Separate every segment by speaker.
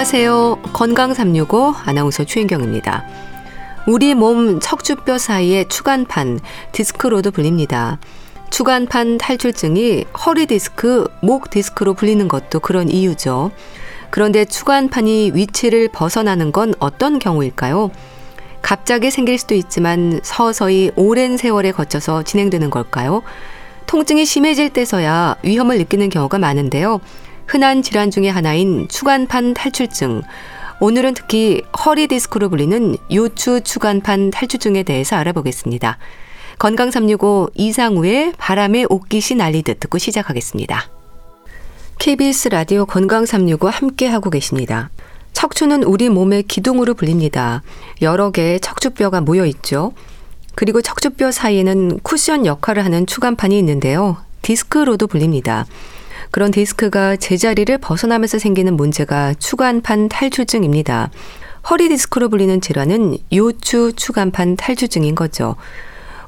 Speaker 1: 안녕하세요. 건강 365 아나운서 최인경입니다. 우리 몸 척추뼈 사이의 추간판, 디스크로도 불립니다. 추간판 탈출증이 허리 디스크, 목 디스크로 불리는 것도 그런 이유죠. 그런데 추간판이 위치를 벗어나는 건 어떤 경우일까요? 갑자기 생길 수도 있지만 서서히 오랜 세월에 거쳐서 진행되는 걸까요? 통증이 심해질 때서야 위험을 느끼는 경우가 많은데요. 흔한 질환 중의 하나인 추간판 탈출증. 오늘은 특히 허리 디스크로 불리는 요추 추간판 탈출증에 대해서 알아보겠습니다. 건강 365 이상우의 바람에 옷깃이 날리듯 듣고 시작하겠습니다. KBS 라디오 건강 365 함께 하고 계십니다. 척추는 우리 몸의 기둥으로 불립니다. 여러 개의 척추뼈가 모여 있죠. 그리고 척추뼈 사이에는 쿠션 역할을 하는 추간판이 있는데요. 디스크로도 불립니다. 그런 디스크가 제자리를 벗어나면서 생기는 문제가 추간판 탈출증입니다. 허리 디스크로 불리는 질환은 요추 추간판 탈출증인 거죠.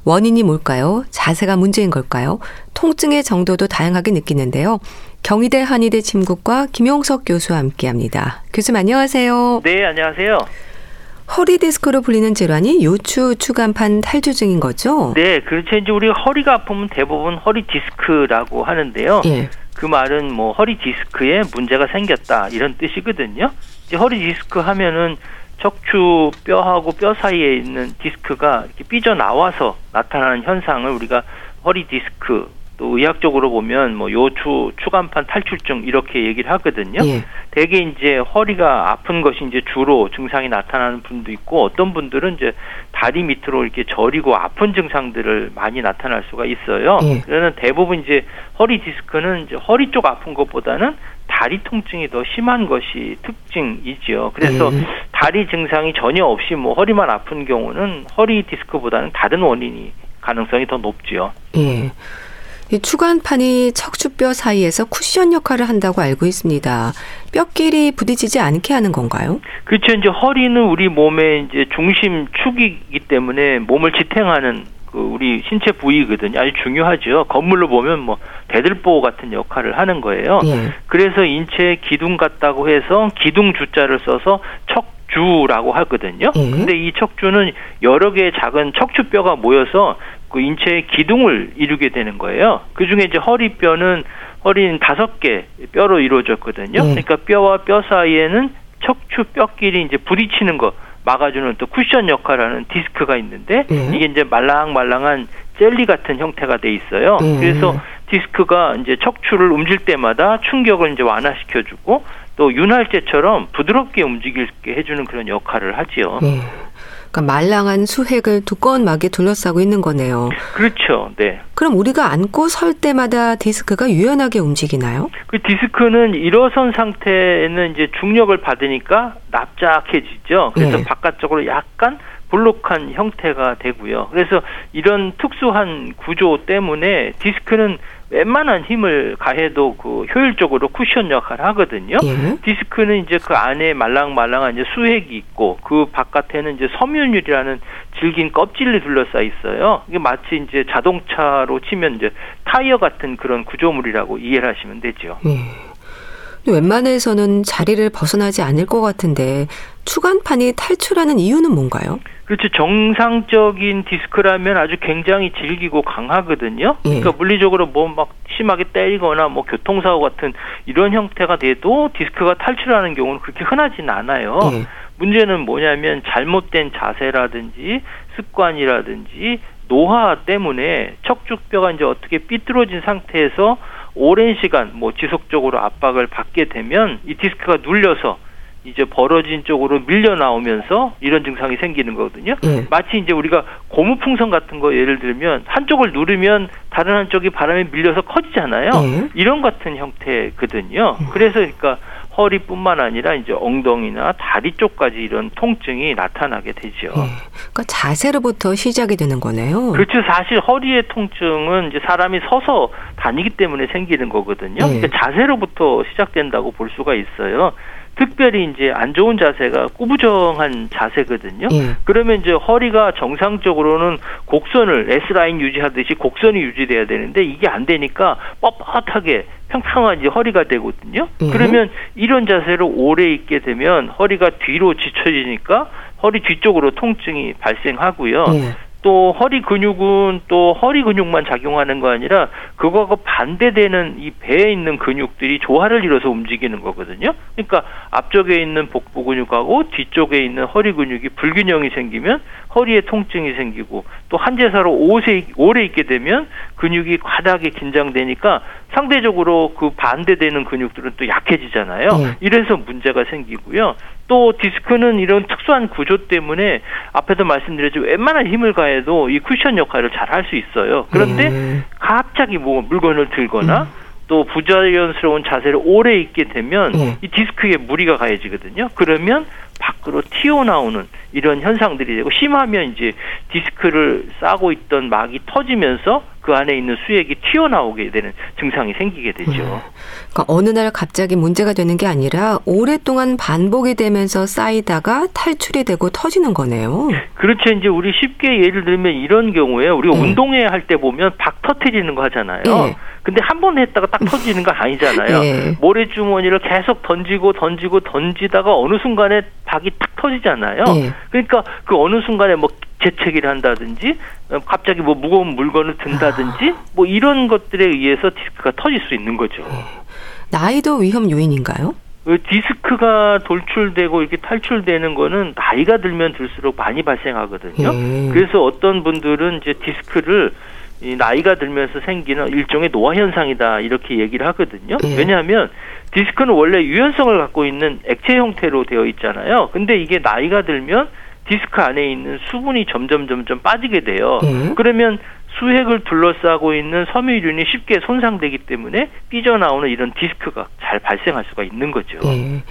Speaker 1: 원인이 뭘까요? 자세가 문제인 걸까요? 통증의 정도도 다양하게 느끼는데요. 경희대 한의대 침구과 김용석 교수와 함께 합니다. 교수님 안녕하세요.
Speaker 2: 네, 안녕하세요.
Speaker 1: 허리 디스크로 불리는 질환이 요추 추간판 탈주증인 거죠?
Speaker 2: 네, 그렇죠. 이제 우리가 허리가 아프면 대부분 허리 디스크라고 하는데요. 예. 그 말은 뭐 허리 디스크에 문제가 생겼다 이런 뜻이거든요. 이제 허리 디스크 하면은 척추 뼈하고 뼈 사이에 있는 디스크가 이렇게 삐져 나와서 나타나는 현상을 우리가 허리 디스크 또 의학적으로 보면 뭐 요추 추간판 탈출증 이렇게 얘기를 하거든요. 예. 대개 이제 허리가 아픈 것이 이제 주로 증상이 나타나는 분도 있고 어떤 분들은 이제 다리 밑으로 이렇게 저리고 아픈 증상들을 많이 나타날 수가 있어요. 예. 그러는 대부분 이제 허리 디스크는 이제 허리 쪽 아픈 것보다는 다리 통증이 더 심한 것이 특징이지요. 그래서 예. 다리 증상이 전혀 없이 뭐 허리만 아픈 경우는 허리 디스크보다는 다른 원인이 가능성이 더 높지요.
Speaker 1: 예. 이 추간판이 척추뼈 사이에서 쿠션 역할을 한다고 알고 있습니다. 뼈끼리 부딪히지 않게 하는 건가요?
Speaker 2: 그렇죠. 이제 허리는 우리 몸의 이제 중심 축이기 때문에 몸을 지탱하는 그 우리 신체 부위거든요. 아주 중요하죠. 건물로 보면 뭐 대들보 같은 역할을 하는 거예요. 예. 그래서 인체 기둥 같다고 해서 기둥 주자를 써서 척 주라고 하거든요. 예. 근데 이 척주는 여러 개의 작은 척추뼈가 모여서 그 인체의 기둥을 이루게 되는 거예요. 그 중에 이제 허리뼈는 허리는 다섯 개 뼈로 이루어졌거든요. 네. 그러니까 뼈와 뼈 사이에는 척추 뼈끼리 이제 부딪히는 거 막아주는 또 쿠션 역할하는 디스크가 있는데 네. 이게 이제 말랑말랑한 젤리 같은 형태가 돼 있어요. 네. 그래서 디스크가 이제 척추를 움직일 때마다 충격을 이제 완화시켜주고 또 윤활제처럼 부드럽게 움직이게 해주는 그런 역할을 하지요. 네.
Speaker 1: 그러니까 말랑한 수핵을 두꺼운 막에 둘러싸고 있는 거네요.
Speaker 2: 그렇죠. 네.
Speaker 1: 그럼 우리가 앉고 설 때마다 디스크가 유연하게 움직이나요?
Speaker 2: 그 디스크는 일어선 상태에는 이제 중력을 받으니까 납작해지죠. 그래서 네. 바깥쪽으로 약간 볼록한 형태가 되고요. 그래서 이런 특수한 구조 때문에 디스크는 웬만한 힘을 가해도 그 효율적으로 쿠션 역할을 하거든요. 예. 디스크는 이제 그 안에 말랑말랑한 이제 수핵이 있고 그 바깥에는 이제 섬유율이라는 질긴 껍질이 둘러싸 있어요. 이게 마치 이제 자동차로 치면 이제 타이어 같은 그런 구조물이라고 이해를 하시면 되죠. 예.
Speaker 1: 웬만해서는 자리를 벗어나지 않을 것 같은데 추간판이 탈출하는 이유는 뭔가요?
Speaker 2: 그렇죠. 정상적인 디스크라면 아주 굉장히 질기고 강하거든요. 예. 그러니까 물리적으로 뭐 막 심하게 때리거나 뭐 교통사고 같은 이런 형태가 돼도 디스크가 탈출하는 경우는 그렇게 흔하지는 않아요. 예. 문제는 뭐냐면 잘못된 자세라든지 습관이라든지 노화 때문에 척추뼈가 이제 어떻게 삐뚤어진 상태에서 오랜 시간 뭐 지속적으로 압박을 받게 되면 이 디스크가 눌려서 이제 벌어진 쪽으로 밀려 나오면서 이런 증상이 생기는 거거든요. 예. 마치 이제 우리가 고무 풍선 같은 거 예를 들면 한쪽을 누르면 다른 한쪽이 바람에 밀려서 커지잖아요. 예. 이런 같은 형태거든요. 음. 그래서 그러니까 허리뿐만 아니라 이제 엉덩이나 다리 쪽까지 이런 통증이 나타나게 되죠. 예.
Speaker 1: 그러니까 자세로부터 시작이 되는 거네요.
Speaker 2: 그렇죠. 사실 허리의 통증은 이제 사람이 서서 다니기 때문에 생기는 거거든요. 예. 그러니까 자세로부터 시작된다고 볼 수가 있어요. 특별히 이제 안 좋은 자세가 꾸부정한 자세거든요.
Speaker 1: 예.
Speaker 2: 그러면 이제 허리가 정상적으로는 곡선을 S 라인 유지하듯이 곡선이 유지돼야 되는데 이게 안 되니까 뻣뻣하게 평평한 이제 허리가 되거든요.
Speaker 1: 예.
Speaker 2: 그러면 이런 자세로 오래 있게 되면 허리가 뒤로 지쳐지니까 허리 뒤쪽으로 통증이 발생하고요.
Speaker 1: 예.
Speaker 2: 또 허리 근육은 또 허리 근육만 작용하는 거 아니라 그거하고 반대되는 이 배에 있는 근육들이 조화를 이뤄서 움직이는 거거든요. 그러니까 앞쪽에 있는 복부 근육하고 뒤쪽에 있는 허리 근육이 불균형이 생기면 허리에 통증이 생기고 또 한제사로 오래, 오래 있게 되면 근육이 과다하게 긴장되니까 상대적으로 그 반대되는 근육들은 또 약해지잖아요.
Speaker 1: 네.
Speaker 2: 이래서 문제가 생기고요. 또 디스크는 이런 특수한 구조 때문에 앞에서 말씀드렸지만 웬만한 힘을 가해도 이 쿠션 역할을 잘 할 수 있어요. 그런데
Speaker 1: 음.
Speaker 2: 갑자기 뭐 물건을 들거나 또 부자연스러운 자세를 오래 있게 되면
Speaker 1: 예.
Speaker 2: 이 디스크에 무리가 가해지거든요. 그러면 밖으로 튀어나오는 이런 현상들이 되고 심하면 이제 디스크를 싸고 있던 막이 터지면서 그 안에 있는 수액이 튀어나오게 되는 증상이 생기게 되죠.
Speaker 1: 그러니까 어느 날 갑자기 문제가 되는 게 아니라 오랫동안 반복이 되면서 쌓이다가 탈출이 되고 터지는 거네요.
Speaker 2: 그렇죠. 이제 우리 쉽게 예를 들면 이런 경우에 우리가
Speaker 1: 예.
Speaker 2: 운동회 할 때 보면 박 터트리는 거 하잖아요.
Speaker 1: 예.
Speaker 2: 근데 한 번 했다가 딱 터지는 거 아니잖아요.
Speaker 1: 예.
Speaker 2: 모래주머니를 계속 던지고 던지고 던지다가 어느 순간에 박이 탁 터지잖아요.
Speaker 1: 예.
Speaker 2: 그러니까 그 어느 순간에 뭐 재채기를 한다든지 어, 갑자기 뭐 무거운 물건을 든다든지 뭐 이런 것들에 의해서 디스크가 터질 수 있는 거죠.
Speaker 1: 나이도 위험 요인인가요?
Speaker 2: 그 디스크가 돌출되고 이렇게 탈출되는 거는 나이가 들면 들수록 많이 발생하거든요.
Speaker 1: 예.
Speaker 2: 그래서 어떤 분들은 이제 디스크를 이 나이가 들면서 생기는 일종의 노화 현상이다 이렇게 얘기를 하거든요.
Speaker 1: 예.
Speaker 2: 왜냐하면 디스크는 원래 유연성을 갖고 있는 액체 형태로 되어 있잖아요. 근데 이게 나이가 들면 디스크 안에 있는 수분이 점점 점점 빠지게 돼요.
Speaker 1: 예.
Speaker 2: 그러면 수액을 둘러싸고 있는 섬유륜이 쉽게 손상되기 때문에 삐져나오는 이런 디스크가 잘 발생할 수가 있는 거죠.
Speaker 1: 예.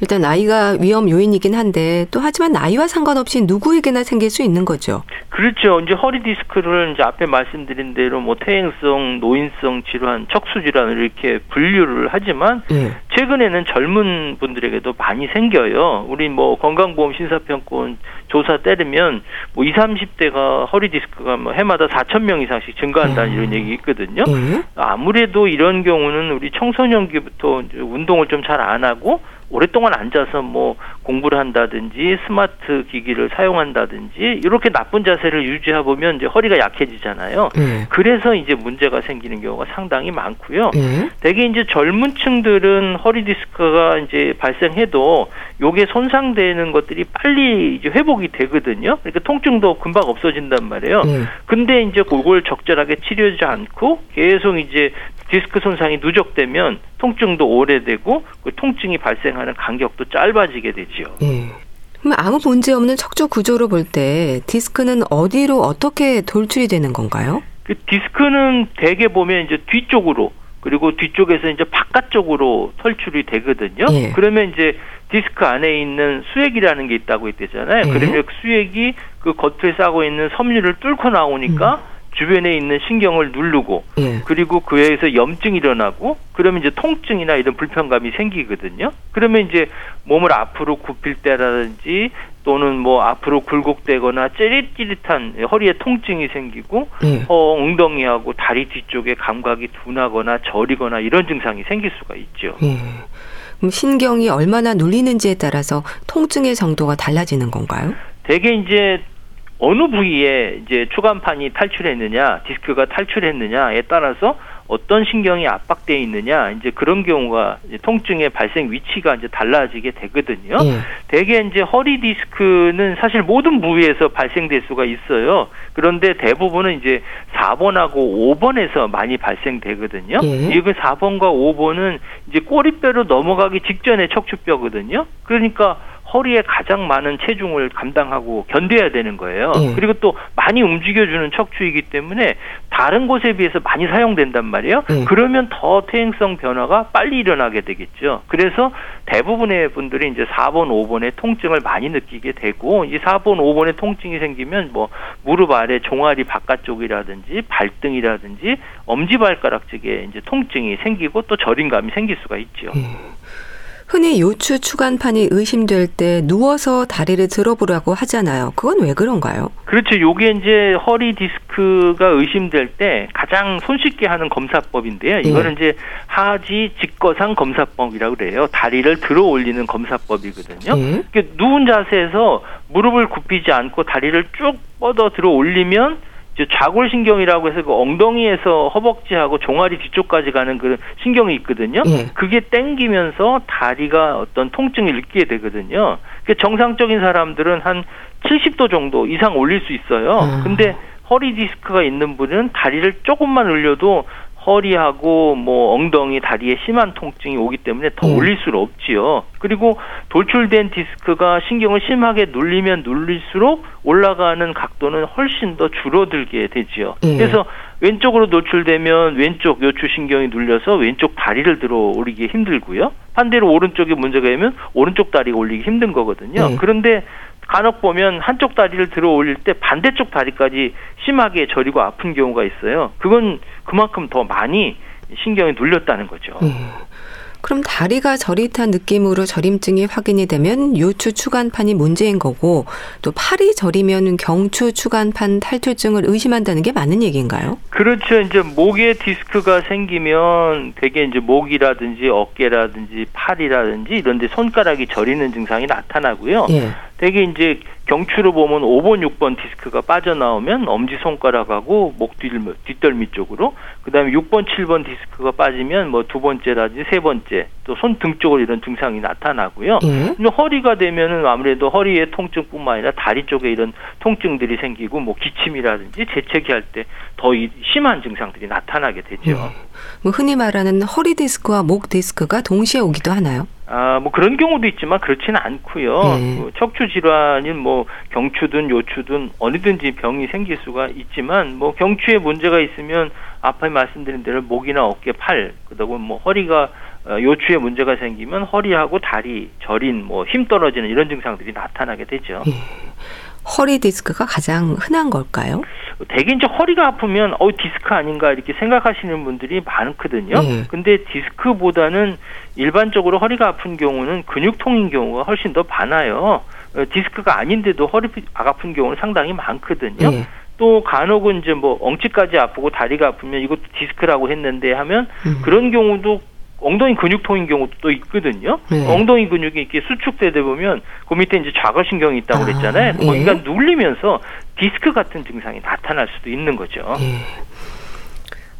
Speaker 1: 일단 나이가 위험 요인이긴 한데 또 하지만 나이와 상관없이 누구에게나 생길 수 있는 거죠.
Speaker 2: 그렇죠. 이제 허리 디스크를 이제 앞에 말씀드린 대로 뭐 퇴행성, 노인성 질환, 척수 질환을 이렇게 분류를 하지만
Speaker 1: 예.
Speaker 2: 최근에는 젊은 분들에게도 많이 생겨요. 우리 뭐 건강보험 심사평권 조사 때리면 뭐 20, 30대가 허리 디스크가 뭐 해마다 4천 명 이상씩 증가한다는
Speaker 1: 음.
Speaker 2: 이런 얘기 있거든요.
Speaker 1: 예.
Speaker 2: 아무래도 이런 경우는 우리 청소년기부터 운동을 좀 잘 안 하고 오랫동안 앉아서 뭐 공부를 한다든지 스마트 기기를 사용한다든지 이렇게 나쁜 자세를 유지해 보면 이제 허리가 약해지잖아요.
Speaker 1: 예.
Speaker 2: 그래서 이제 문제가 생기는 경우가 상당히 많고요.
Speaker 1: 예.
Speaker 2: 대개 이제 젊은 층들은 허리 디스크가 이제 발생해도 요게 손상되는 것들이 빨리 이제 회복이 되거든요. 그러니까 통증도 금방 없어진단 말이에요.
Speaker 1: 예.
Speaker 2: 근데 이제 그걸 적절하게 치료하지 않고 계속 이제 디스크 손상이 누적되면 통증도 오래되고 그 통증이 발생하는 간격도 짧아지게 되죠.
Speaker 1: 예. 그럼 아무 문제 없는 척추 구조로 볼 때 디스크는 어디로 어떻게 돌출이 되는 건가요?
Speaker 2: 그 디스크는 대개 보면 이제 뒤쪽으로 그리고 뒤쪽에서 이제 바깥쪽으로 탈출이 되거든요.
Speaker 1: 예.
Speaker 2: 그러면 이제 디스크 안에 있는 수액이라는 게 있다고 했잖아요.
Speaker 1: 예.
Speaker 2: 그러면 그 수액이 그 겉에 싸고 있는 섬유를 뚫고 나오니까 주변에 있는 신경을 누르고
Speaker 1: 예.
Speaker 2: 그리고 그에 의해서 염증이 일어나고 그러면 이제 통증이나 이런 불편감이 생기거든요. 그러면 이제 몸을 앞으로 굽힐 때라든지 또는 뭐 앞으로 굴곡되거나 찌릿찌릿한 허리에 통증이 생기고
Speaker 1: 예.
Speaker 2: 어, 엉덩이하고 다리 뒤쪽에 감각이 둔하거나 저리거나 이런 증상이 생길 수가 있죠.
Speaker 1: 예. 그럼 신경이 얼마나 눌리는지에 따라서 통증의 정도가 달라지는 건가요?
Speaker 2: 대개 이제 어느 부위에 이제 추간판이 탈출했느냐, 디스크가 탈출했느냐에 따라서 어떤 신경이 압박되어 있느냐, 이제 그런 경우가 이제 통증의 발생 위치가 이제 달라지게 되거든요.
Speaker 1: 예.
Speaker 2: 대개 이제 허리 디스크는 사실 모든 부위에서 발생될 수가 있어요. 그런데 대부분은 이제 4번하고 5번에서 많이 발생되거든요.
Speaker 1: 예.
Speaker 2: 이그 4번과 5번은 이제 꼬리뼈로 넘어가기 직전에 척추뼈거든요. 그러니까 허리에 가장 많은 체중을 감당하고 견뎌야 되는 거예요.
Speaker 1: 예.
Speaker 2: 그리고 또 많이 움직여주는 척추이기 때문에 다른 곳에 비해서 많이 사용된단 말이에요.
Speaker 1: 예.
Speaker 2: 그러면 더 퇴행성 변화가 빨리 일어나게 되겠죠. 그래서 대부분의 분들이 이제 4번, 5번의 통증을 많이 느끼게 되고 이 4번, 5번의 통증이 생기면 뭐 무릎 아래 종아리 바깥쪽이라든지 발등이라든지 엄지발가락 쪽에 이제 통증이 생기고 또 저림감이 생길 수가 있죠.
Speaker 1: 예. 흔히 요추 추간판이 의심될 때 누워서 다리를 들어보라고 하잖아요. 그건 왜 그런가요?
Speaker 2: 그렇죠. 요게 이제 허리 디스크가 의심될 때 가장 손쉽게 하는 검사법인데요. 이거는 예. 이제 하지 직거상 검사법이라고 그래요. 다리를 들어 올리는 검사법이거든요. 예. 누운 자세에서 무릎을 굽히지 않고 다리를 쭉 뻗어 들어 올리면 좌골신경이라고 해서 그 엉덩이에서 허벅지하고 종아리 뒤쪽까지 가는 그 신경이 있거든요. 예. 그게 땡기면서 다리가 어떤 통증을 느끼게 되거든요. 그 정상적인 사람들은 한 70도 정도 이상 올릴 수 있어요. 음. 근데 허리 디스크가 있는 분은 다리를 조금만 올려도 허리하고 뭐 엉덩이, 다리에 심한 통증이 오기 때문에 더 음. 올릴 수는 없지요. 그리고 돌출된 디스크가 신경을 심하게 눌리면 눌릴수록 올라가는 각도는 훨씬 더 줄어들게 되지요. 음. 그래서 왼쪽으로 노출되면 왼쪽 요추신경이 눌려서 왼쪽 다리를 들어 올리기 힘들고요. 반대로 오른쪽에 문제가 있으면 오른쪽 다리가 올리기 힘든 거거든요. 음. 그런데 간혹 보면 한쪽 다리를 들어 올릴 때 반대쪽 다리까지 심하게 저리고 아픈 경우가 있어요. 그건 그만큼 더 많이 신경이 눌렸다는 거죠. 음.
Speaker 1: 그럼 다리가 저릿한 느낌으로 저림증이 확인이 되면 요추 추간판이 문제인 거고 또 팔이 저리면 경추 추간판 탈출증을 의심한다는 게 맞는 얘기인가요?
Speaker 2: 그렇죠. 이제 목에 디스크가 생기면 대개 이제 목이라든지 어깨라든지 팔이라든지 이런 데 손가락이 저리는 증상이 나타나고요. 예. 대개 이제 경추로 보면 5번, 6번 디스크가 빠져나오면 엄지손가락하고 목 뒷덜미 쪽으로, 그 다음에 6번, 7번 디스크가 빠지면 뭐 두 번째라든지 세 번째, 또 손 등 쪽으로 이런 증상이 나타나고요. 예? 허리가 되면은 아무래도 허리의 통증뿐만 아니라 다리 쪽에 이런 통증들이 생기고 뭐 기침이라든지 재채기 할 때 더 심한 증상들이 나타나게 되죠. 예.
Speaker 1: 뭐 흔히 말하는 허리 디스크와 목 디스크가 동시에 오기도 하나요?
Speaker 2: 아, 뭐 그런 경우도 있지만 그렇지는 않고요. 네. 뭐 척추 질환인 뭐 경추든 요추든 어디든지 병이 생길 수가 있지만 뭐 경추에 문제가 있으면 앞에 말씀드린 대로 목이나 어깨, 팔, 그다음에 뭐 허리가 어, 요추에 문제가 생기면 허리하고 다리 저린 뭐 힘 떨어지는 이런 증상들이 나타나게 되죠. 네.
Speaker 1: 허리 디스크가 가장 흔한 걸까요?
Speaker 2: 대개 이제 허리가 아프면 어 디스크 아닌가 이렇게 생각하시는 분들이 많거든요. 네. 근데 디스크보다는 일반적으로 허리가 아픈 경우는 근육통인 경우가 훨씬 더 많아요. 어, 디스크가 아닌데도 허리가 아픈 경우는 상당히 많거든요. 네. 또 간혹은 이제 뭐 엉치까지 아프고 다리가 아프면 이것도 디스크라고 했는데 하면 음. 그런 경우도 엉덩이 근육통인 경우도 또 있거든요. 네. 엉덩이 근육이 이렇게 수축되다 보면 그 밑에 이제 좌골신경이 있다고 아, 그랬잖아요. 아, 거기가 예. 눌리면서 디스크 같은 증상이 나타날 수도 있는 거죠. 예.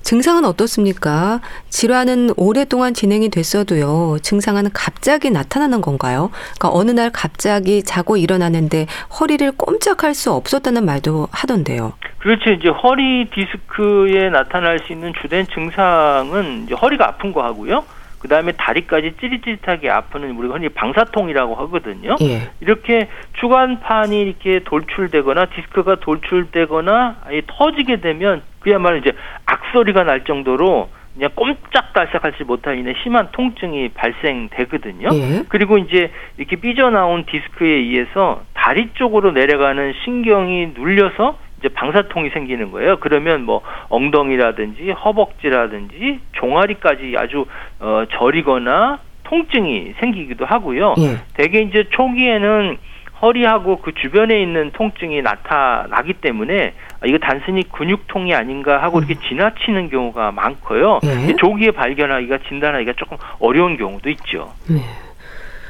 Speaker 1: 증상은 어떻습니까? 질환은 오랫동안 진행이 됐어도요. 증상은 갑자기 나타나는 건가요? 그러니까 어느 날 갑자기 자고 일어나는데 허리를 꼼짝할 수 없었다는 말도 하던데요.
Speaker 2: 그렇죠. 이제 허리 디스크에 나타날 수 있는 주된 증상은 허리가 아픈 거 하고요. 그 다음에 다리까지 찌릿찌릿하게 아프는 우리가 흔히 방사통이라고 하거든요. 예. 이렇게 주간판이 이렇게 돌출되거나 디스크가 돌출되거나 아예 터지게 되면 그야말로 이제 악소리가 날 정도로 그냥 꼼짝달싹하지 못하는 심한 통증이 발생되거든요. 예. 그리고 이제 이렇게 삐져나온 디스크에 의해서 다리 쪽으로 내려가는 신경이 눌려서 이제 방사통이 생기는 거예요. 그러면 뭐 엉덩이라든지 허벅지라든지 종아리까지 아주 어 저리거나 통증이 생기기도 하고요. 예. 대개 이제 초기에는 허리하고 그 주변에 있는 통증이 나타나기 때문에 이거 단순히 근육통이 아닌가 하고 이렇게 음. 지나치는 경우가 많고요. 예. 조기에 발견하기가 진단하기가 조금 어려운 경우도 있죠. 네.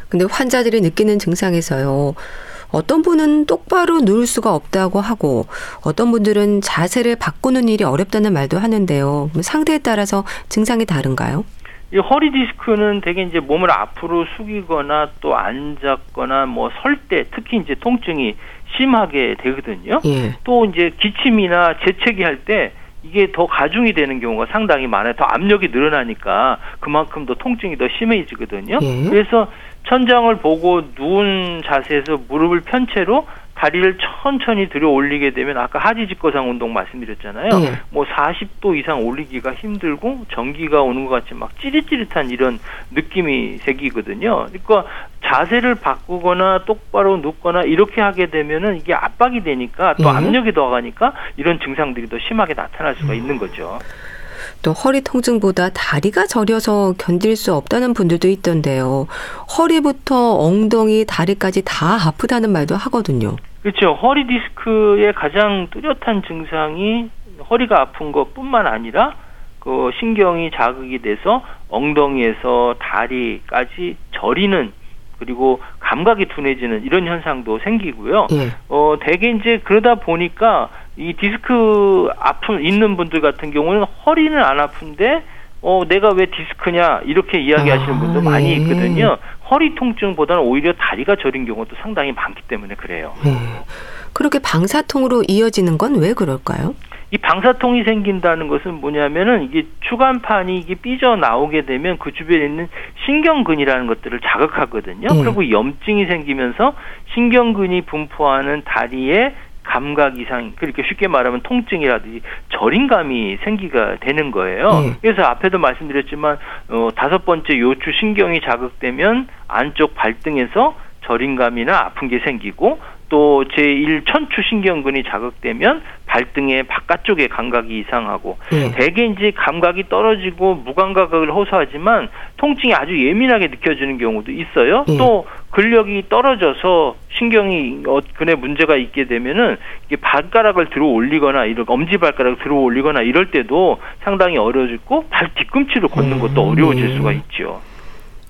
Speaker 1: 근데 환자들이 느끼는 증상에서요. 어떤 분은 똑바로 누울 수가 없다고 하고 어떤 분들은 자세를 바꾸는 일이 어렵다는 말도 하는데요. 상태에 따라서 증상이 다른가요?
Speaker 2: 이 허리 디스크는 대개 이제 몸을 앞으로 숙이거나 또 앉았거나 뭐 설 때 특히 이제 통증이 심하게 되거든요. 예. 또 이제 기침이나 재채기 할 때 이게 더 가중이 되는 경우가 상당히 많아요. 더 압력이 늘어나니까 그만큼 더 통증이 더 심해지거든요. 예. 그래서 천장을 보고 누운 자세에서 무릎을 편 채로 다리를 천천히 들어 올리게 되면 아까 하지 직거상 운동 말씀드렸잖아요. 네. 뭐 40도 이상 올리기가 힘들고 전기가 오는 것 같이 막 찌릿찌릿한 이런 느낌이 생기거든요. 그러니까 자세를 바꾸거나 똑바로 눕거나 이렇게 하게 되면은 이게 압박이 되니까 또 네. 압력이 더 가니까 이런 증상들이 더 심하게 나타날 수가 음. 있는 거죠.
Speaker 1: 또 허리 통증보다 다리가 저려서 견딜 수 없다는 분들도 있던데요. 허리부터 엉덩이, 다리까지 다 아프다는 말도 하거든요.
Speaker 2: 그렇죠. 허리 디스크의 가장 뚜렷한 증상이 허리가 아픈 것뿐만 아니라 그 신경이 자극이 돼서 엉덩이에서 다리까지 저리는 그리고 감각이 둔해지는 이런 현상도 생기고요. 예. 어 대개 이제 그러다 보니까 이 디스크 아픔 있는 분들 같은 경우는 허리는 안 아픈데 어 내가 왜 디스크냐 이렇게 이야기하시는 아, 분도 많이 예. 있거든요. 허리 통증보다는 오히려 다리가 저린 경우도 상당히 많기 때문에 그래요. 예.
Speaker 1: 그렇게 방사통으로 이어지는 건 왜 그럴까요?
Speaker 2: 이 방사통이 생긴다는 것은 뭐냐면은 이게 추간판이 이게 삐져 나오게 되면 그 주변에 있는 신경근이라는 것들을 자극하거든요. 네. 그리고 염증이 생기면서 신경근이 분포하는 다리에 감각 이상 그렇게 쉽게 말하면 통증이라든지 저림감이 생기가 되는 거예요. 네. 그래서 앞에도 말씀드렸지만 어, 다섯 번째 요추 신경이 자극되면 안쪽 발등에서 저림감이나 아픈 게 생기고 또 제1 천추 신경근이 자극되면 발등의 바깥쪽의 감각이 이상하고 네. 대개 이제 감각이 떨어지고 무감각을 호소하지만 통증이 아주 예민하게 느껴지는 경우도 있어요. 네. 또 근력이 떨어져서 신경이 어 근에 문제가 있게 되면은 이게 발가락을 들어 올리거나 이런 엄지 발가락을 들어 올리거나 이럴 때도 상당히 어려워지고 발 뒤꿈치로 걷는 것도 음, 어려워질 네. 수가 있죠.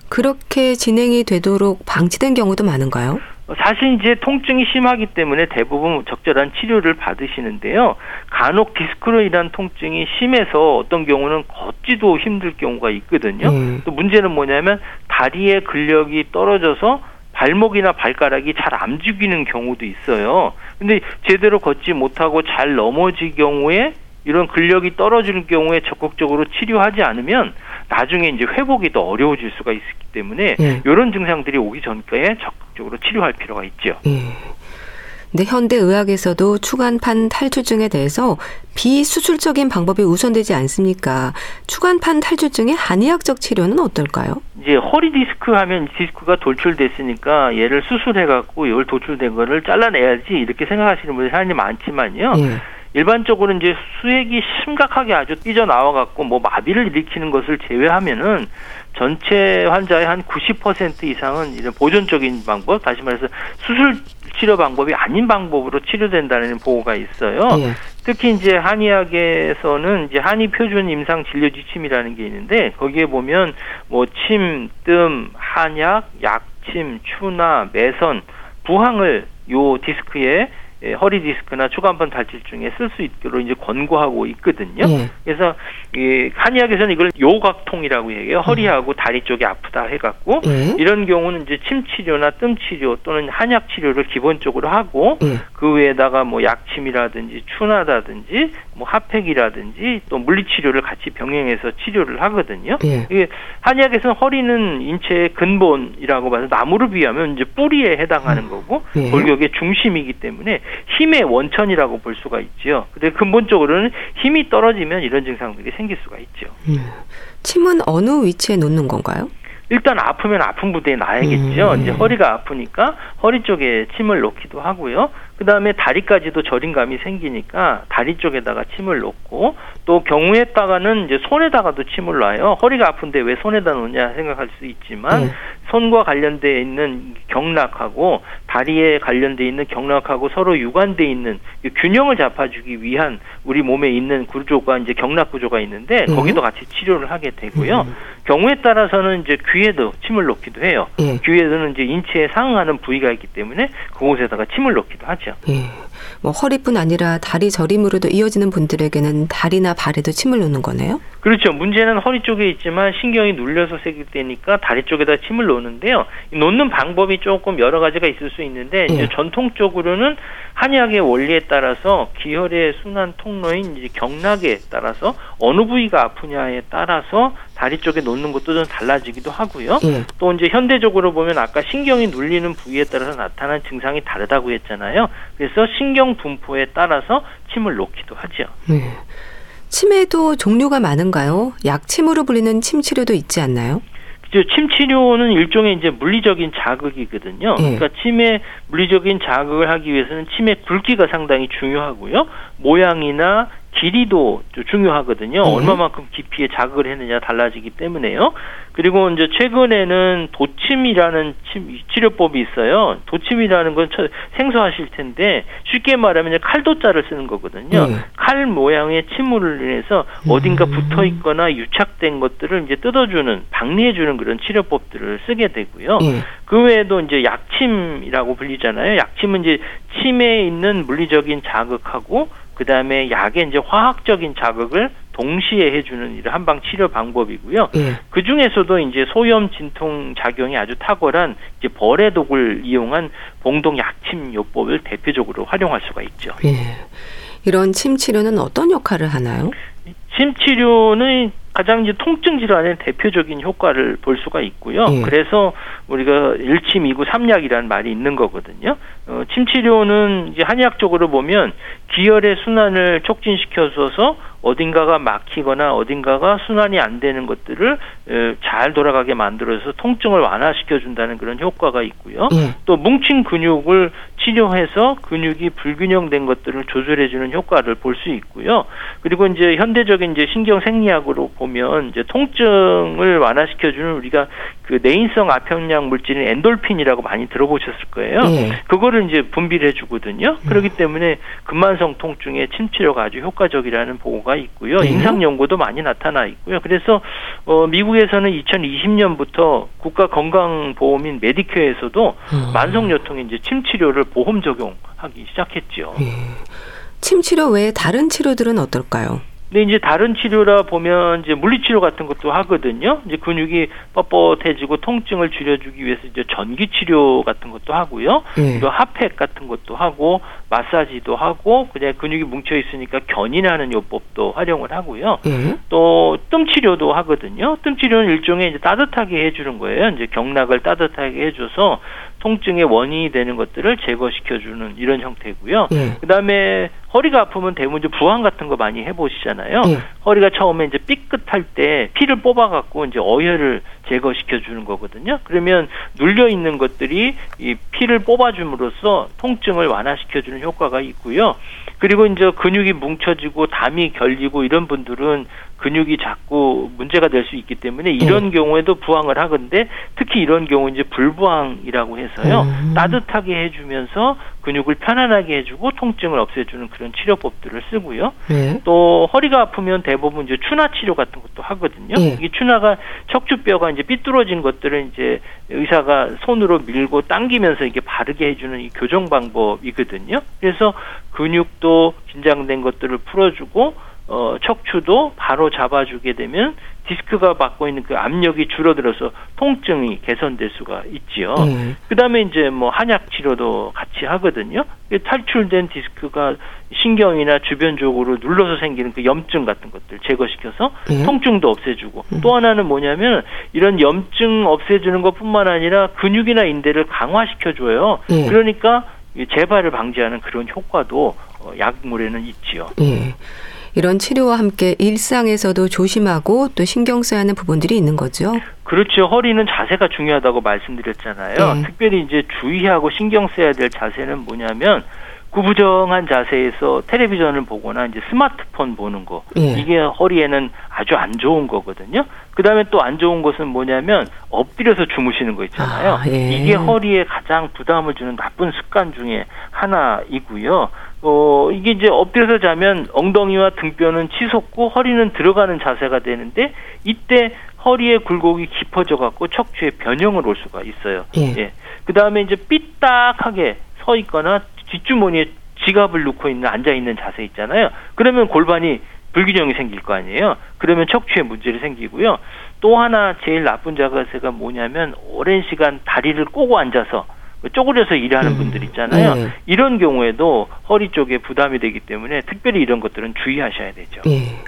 Speaker 1: 그렇게 진행이 되도록 방치된 경우도 많은가요?
Speaker 2: 사실 이제 통증이 심하기 때문에 대부분 적절한 치료를 받으시는데요. 간혹 디스크로 인한 통증이 심해서 어떤 경우는 걷지도 힘들 경우가 있거든요. 음. 또 문제는 뭐냐면 다리의 근력이 떨어져서 발목이나 발가락이 잘안 움직이는 경우도 있어요. 근데 제대로 걷지 못하고 잘 넘어질 경우에 이런 근력이 떨어지는 경우에 적극적으로 치료하지 않으면 나중에 이제 회복이 더 어려워질 수가 있기 때문에 예. 이런 증상들이 오기 전까지 적극적으로 치료할 필요가 있죠. 예.
Speaker 1: 근데 현대 의학에서도 추간판 탈출증에 대해서 비수술적인 방법이 우선되지 않습니까? 추간판 탈출증의 한의학적 치료는 어떨까요?
Speaker 2: 이제 허리 디스크 하면 디스크가 돌출됐으니까 얘를 수술해 갖고 이걸 돌출된 거를 잘라내야지 이렇게 생각하시는 분들이 사람이 많지만요. 예. 일반적으로 이제 수액이 심각하게 아주 삐져 나와 갖고 뭐 마비를 일으키는 것을 제외하면은 전체 환자의 한 90% 이상은 이런 보존적인 방법, 다시 말해서 수술 치료 방법이 아닌 방법으로 치료된다는 보고가 있어요. 예. 특히 이제 한의학에서는 이제 한의 표준 임상 진료 지침이라는 게 있는데 거기에 보면 뭐 침, 뜸, 한약, 약침, 추나, 매선, 부항을 요 디스크에 예, 허리 디스크나 추간판 다칠증에 쓸 수 있도록 이제 권고하고 있거든요. 예. 그래서 이 한의학에서는 이걸 요각통이라고 얘기해요. 허리하고 다리 쪽이 아프다 해갖고 예. 이런 경우는 이제 침 치료나 뜸 치료 또는 한약 치료를 기본적으로 하고 예. 그 외에다가 뭐 약침이라든지 추나다든지 뭐 핫팩이라든지 또 물리치료를 같이 병행해서 치료를 하거든요. 예. 이게 한의학에서는 허리는 인체의 근본이라고 봐서 나무를 비하면 이제 뿌리에 해당하는 음. 거고 예. 골격의 중심이기 때문에 힘의 원천이라고 볼 수가 있죠. 근데 근본적으로는 힘이 떨어지면 이런 증상들이 생길 수가 있죠. 음.
Speaker 1: 침은 어느 위치에 놓는 건가요?
Speaker 2: 일단 아프면 아픈 부대에 놔야겠죠. 음. 이제 허리가 아프니까 허리 쪽에 침을 놓기도 하고요. 그 다음에 다리까지도 저림감이 생기니까 다리 쪽에다가 침을 놓고 또 경우에 따가는 이제 손에다가도 침을 놔요. 허리가 아픈데 왜 손에다 놓냐 생각할 수 있지만 네. 손과 관련돼 있는 경락하고 다리에 관련돼 있는 경락하고 서로 유관돼 있는 균형을 잡아주기 위한 우리 몸에 있는 구조가 이제 경락 구조가 있는데 네. 거기도 같이 치료를 하게 되고요. 음. 경우에 따라서는 이제 귀에도 침을 놓기도 해요. 네. 귀에는 이제 인체에 상응하는 부위가 있기 때문에 그곳에다가 침을 놓기도 하죠. 거죠. 예.
Speaker 1: 뭐 허리뿐 아니라 다리 저림으로도 이어지는 분들에게는 다리나 발에도 침을 놓는 거네요.
Speaker 2: 그렇죠. 문제는 허리 쪽에 있지만 신경이 눌려서 세게 되니까 다리 쪽에다 침을 놓는데요. 놓는 방법이 조금 여러 가지가 있을 수 있는데 예. 전통적으로는 한의학의 원리에 따라서 기혈의 순환 통로인 경락에 따라서 어느 부위가 아프냐에 따라서 다리 쪽에 놓는 것도 좀 달라지기도 하고요. 예. 또 이제 현대적으로 보면 아까 신경이 눌리는 부위에 따라서 나타나는 증상이 다르다고 했잖아요. 그래서 신경 분포에 따라서 침을 놓기도 하죠. 예.
Speaker 1: 침에도 종류가 많은가요? 약침으로 불리는 침 치료도 있지 않나요?
Speaker 2: 침 치료는 일종의 이제 물리적인 자극이거든요. 예. 그러니까 침에 물리적인 자극을 하기 위해서는 침의 굵기가 상당히 중요하고요. 모양이나 길이도 중요하거든요. 네. 얼마만큼 깊이에 자극을 했느냐 달라지기 때문에요. 그리고 이제 최근에는 도침이라는 치료법이 있어요. 도침이라는 건 생소하실 텐데 쉽게 말하면 칼도자를 쓰는 거거든요. 네. 칼 모양의 침물을 인해서 어딘가 음. 붙어 있거나 유착된 것들을 이제 뜯어주는 박리해주는 그런 치료법들을 쓰게 되고요. 네. 그 외에도 이제 약침이라고 불리잖아요. 약침은 이제 침에 있는 물리적인 자극하고 그 다음에 약의 이제 화학적인 자극을 동시에 해주는 이런 한방 치료 방법이고요. 예. 그 중에서도 이제 소염 진통 작용이 아주 탁월한 이제 벌의 독을 이용한 봉동 약침 요법을 대표적으로 활용할 수가 있죠.
Speaker 1: 예. 이런 침 치료는 어떤 역할을 하나요?
Speaker 2: 침 치료는 가장 이제 통증 질환의 대표적인 효과를 볼 수가 있고요. 예. 그래서 우리가 일침 이구 삼약이라는 말이 있는 거거든요. 어, 침 치료는 이제 한의학적으로 보면 기혈의 순환을 촉진시켜줘서 어딘가가 막히거나 어딘가가 순환이 안 되는 것들을 잘 돌아가게 만들어서 통증을 완화시켜 준다는 그런 효과가 있고요. 예. 또 뭉친 근육을 치료해서 근육이 불균형된 것들을 조절해 주는 효과를 볼 수 있고요. 그리고 이제 현대적인 이제 신경 생리학으로 보면 이제 통증을 완화시켜 주는 우리가 그 내인성 아평양 물질인 엔돌핀이라고 많이 들어보셨을 거예요. 예. 그거를 이제 분비를 해 주거든요. 그렇기 때문에 근만성 통증에 침 치료가 아주 효과적이라는 보고가 있고요. 네. 임상 연구도 많이 나타나 있고요. 그래서 어, 미국에서는 2020년부터 국가 건강 보험인 메디케어에서도 음. 만성 요통에 이제 침 치료를 보험 적용하기 시작했죠. 네.
Speaker 1: 침 치료 외에 다른 치료들은 어떨까요?
Speaker 2: 근데 이제 다른 치료라 보면 이제 물리치료 같은 것도 하거든요. 이제 근육이 뻣뻣해지고 통증을 줄여주기 위해서 이제 전기치료 같은 것도 하고요. 예. 그리고 핫팩 같은 것도 하고 마사지도 하고 그냥 근육이 뭉쳐 있으니까 견인하는 요법도 활용을 하고요. 예. 또 뜸치료도 하거든요. 뜸치료는 일종의 이제 따뜻하게 해주는 거예요. 이제 경락을 따뜻하게 해줘서 통증의 원인이 되는 것들을 제거시켜주는 이런 형태고요. 예. 그다음에 허리가 아프면 대부분 부항 같은 거 많이 해보시잖아요. 예. 허리가 처음에 이제 삐끗할 때 피를 뽑아갖고 이제 어혈을 제거시켜 주는 거거든요. 그러면 눌려 있는 것들이 이 피를 뽑아줌으로써 통증을 완화시켜 주는 효과가 있고요. 그리고 이제 근육이 뭉쳐지고 담이 결리고 이런 분들은 근육이 자꾸 문제가 될 수 있기 때문에 이런 네. 경우에도 부항을 하건데 특히 이런 경우 이제 불부항이라고 해서요 음. 따뜻하게 해주면서 근육을 편안하게 해주고 통증을 없애주는 그런 치료법들을 쓰고요. 네. 또 허리가 아프면 대부분 이제 추나 치료 같은 것도 하거든요. 네. 이 추나가 척추뼈가 이제 삐뚤어진 것들을 이제 의사가 손으로 밀고 당기면서 이게 바르게 해주는 이 교정 방법이거든요. 그래서 근육도 긴장된 것들을 풀어주고 어, 척추도 바로 잡아주게 되면 디스크가 받고 있는 그 압력이 줄어들어서 통증이 개선될 수가 있지요. 음. 그다음에 이제 뭐 한약 치료도 같이 하거든요. 탈출된 디스크가 신경이나 주변적으로 눌러서 생기는 그 염증 같은 것들 제거시켜서 음. 통증도 없애주고 음. 또 하나는 뭐냐면 이런 염증 없애주는 것뿐만 아니라 근육이나 인대를 강화시켜줘요. 그러니까 재발을 방지하는 그런 효과도 어, 약물에는 있지요.
Speaker 1: 이런 치료와 함께 일상에서도 조심하고 또 신경 써야 하는 부분들이 있는 거죠.
Speaker 2: 그렇죠. 허리는 자세가 중요하다고 말씀드렸잖아요. 네. 특별히 이제 주의하고 신경 써야 될 자세는 뭐냐면 구부정한 자세에서 텔레비전을 보거나 이제 스마트폰 보는 거 예. 이게 허리에는 아주 안 좋은 거거든요. 그다음에 또 안 좋은 것은 뭐냐면 엎드려서 주무시는 거 있잖아요. 아, 예. 이게 허리에 가장 부담을 주는 나쁜 습관 중에 하나이고요. 어, 이게 이제 엎드려서 자면 엉덩이와 등뼈는 치솟고 허리는 들어가는 자세가 되는데 이때 허리의 굴곡이 깊어져 갖고 척추에 변형을 올 수가 있어요. 예. 예. 그 다음에 이제 삐딱하게 서 있거나 뒷주머니에 지갑을 놓고 있는 앉아 있는 자세 있잖아요. 그러면 골반이 불균형이 생길 거 아니에요. 그러면 척추에 문제를 생기고요. 또 하나 제일 나쁜 자세가 뭐냐면 오랜 시간 다리를 꼬고 앉아서 쪼그려서 일하는 음. 분들 있잖아요. 네. 이런 경우에도 허리 쪽에 부담이 되기 때문에 특별히 이런 것들은 주의하셔야 되죠. 네.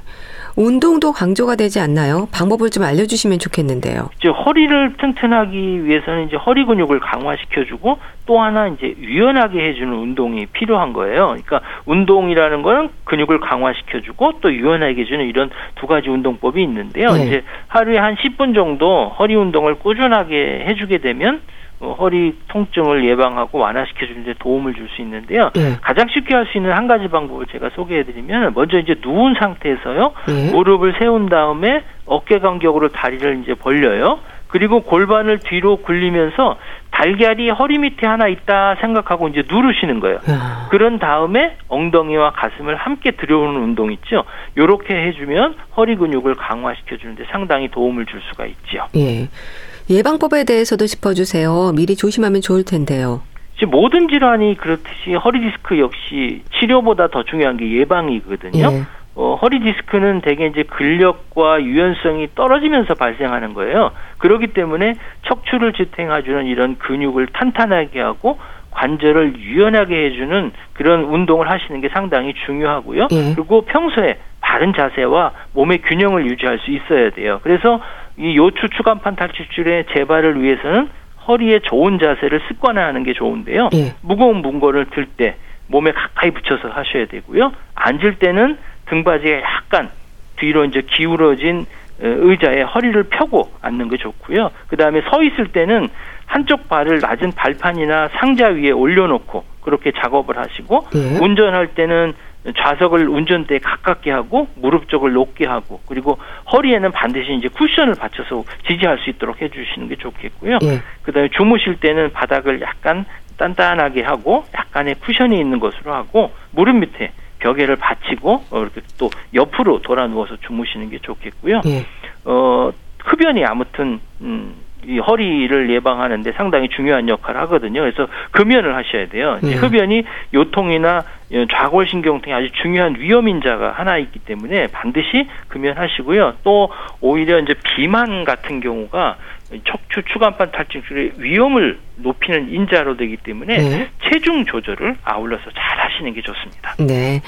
Speaker 1: 운동도 강조가 되지 않나요? 방법을 좀 알려주시면 좋겠는데요.
Speaker 2: 이제 허리를 튼튼하기 위해서는 이제 허리 근육을 강화시켜주고 또 하나 이제 유연하게 해주는 운동이 필요한 거예요. 그러니까 운동이라는 거는 근육을 강화시켜주고 또 유연하게 해주는 이런 두 가지 운동법이 있는데요. 네. 이제 하루에 한 10분 정도 허리 운동을 꾸준하게 해주게 되면 어, 허리 통증을 예방하고 완화시켜 주는 데 도움을 줄 수 있는데요.
Speaker 1: 예.
Speaker 2: 가장 쉽게 할 수 있는 한 가지 방법을 제가 소개해 드리면 먼저 이제 누운 상태에서요.
Speaker 1: 예.
Speaker 2: 무릎을 세운 다음에 어깨 간격으로 다리를 이제 벌려요. 그리고 골반을 뒤로 굴리면서 달걀이 허리 밑에 하나 있다 생각하고 이제 누르시는 거예요.
Speaker 1: 야.
Speaker 2: 그런 다음에 엉덩이와 가슴을 함께 들여오는 운동 있죠. 요렇게 해주면 허리 근육을 강화시켜 주는데 상당히 도움을 줄 수가 있지요.
Speaker 1: 예. 예방법에 대해서도 짚어주세요. 미리 조심하면 좋을 텐데요.
Speaker 2: 모든 질환이 그렇듯이 허리 디스크 역시 치료보다 더 중요한 게 예방이거든요.
Speaker 1: 예.
Speaker 2: 어, 허리 디스크는 대개 이제 근력과 유연성이 떨어지면서 발생하는 거예요. 그렇기 때문에 척추를 지탱해주는 이런 근육을 탄탄하게 하고 관절을 유연하게 해주는 그런 운동을 하시는 게 상당히 중요하고요.
Speaker 1: 예.
Speaker 2: 그리고 평소에 바른 자세와 몸의 균형을 유지할 수 있어야 돼요. 그래서 이 요추 추간판 탈출줄의 재발을 위해서는 허리에 좋은 자세를 습관화하는 게 좋은데요.
Speaker 1: 예.
Speaker 2: 무거운 문거를 들때 몸에 가까이 붙여서 하셔야 되고요. 앉을 때는 등받이가 약간 뒤로 이제 기울어진 어, 의자에 허리를 펴고 앉는 게 좋고요. 그 다음에 서 있을 때는 한쪽 발을 낮은 발판이나 상자 위에 올려놓고 그렇게 작업을 하시고
Speaker 1: 예.
Speaker 2: 운전할 때는 좌석을 운전대에 가깝게 하고 무릎 쪽을 높게 하고 그리고 허리에는 반드시 이제 쿠션을 받쳐서 지지할 수 있도록 해주시는 게 좋겠고요.
Speaker 1: 예.
Speaker 2: 그다음에 주무실 때는 바닥을 약간 단단하게 하고 약간의 쿠션이 있는 것으로 하고 무릎 밑에 벽에를 받치고 어, 이렇게 또 옆으로 돌아 누워서 주무시는 게 좋겠고요.
Speaker 1: 예.
Speaker 2: 어 흡연이 아무튼 음, 이 허리를 예방하는데 상당히 중요한 역할을 하거든요. 그래서 금연을 하셔야 돼요.
Speaker 1: 예.
Speaker 2: 흡연이 요통이나 어, 좌골신경통에 아주 중요한 위험 인자가 하나 있기 때문에 반드시 금연하시고요. 또 오히려 이제 비만 같은 경우가 척추 추간판 탈출의 위험을 높이는 인자로 되기 때문에
Speaker 1: 네.
Speaker 2: 체중 조절을 아울러서 잘 하시는 게 좋습니다.
Speaker 1: 네.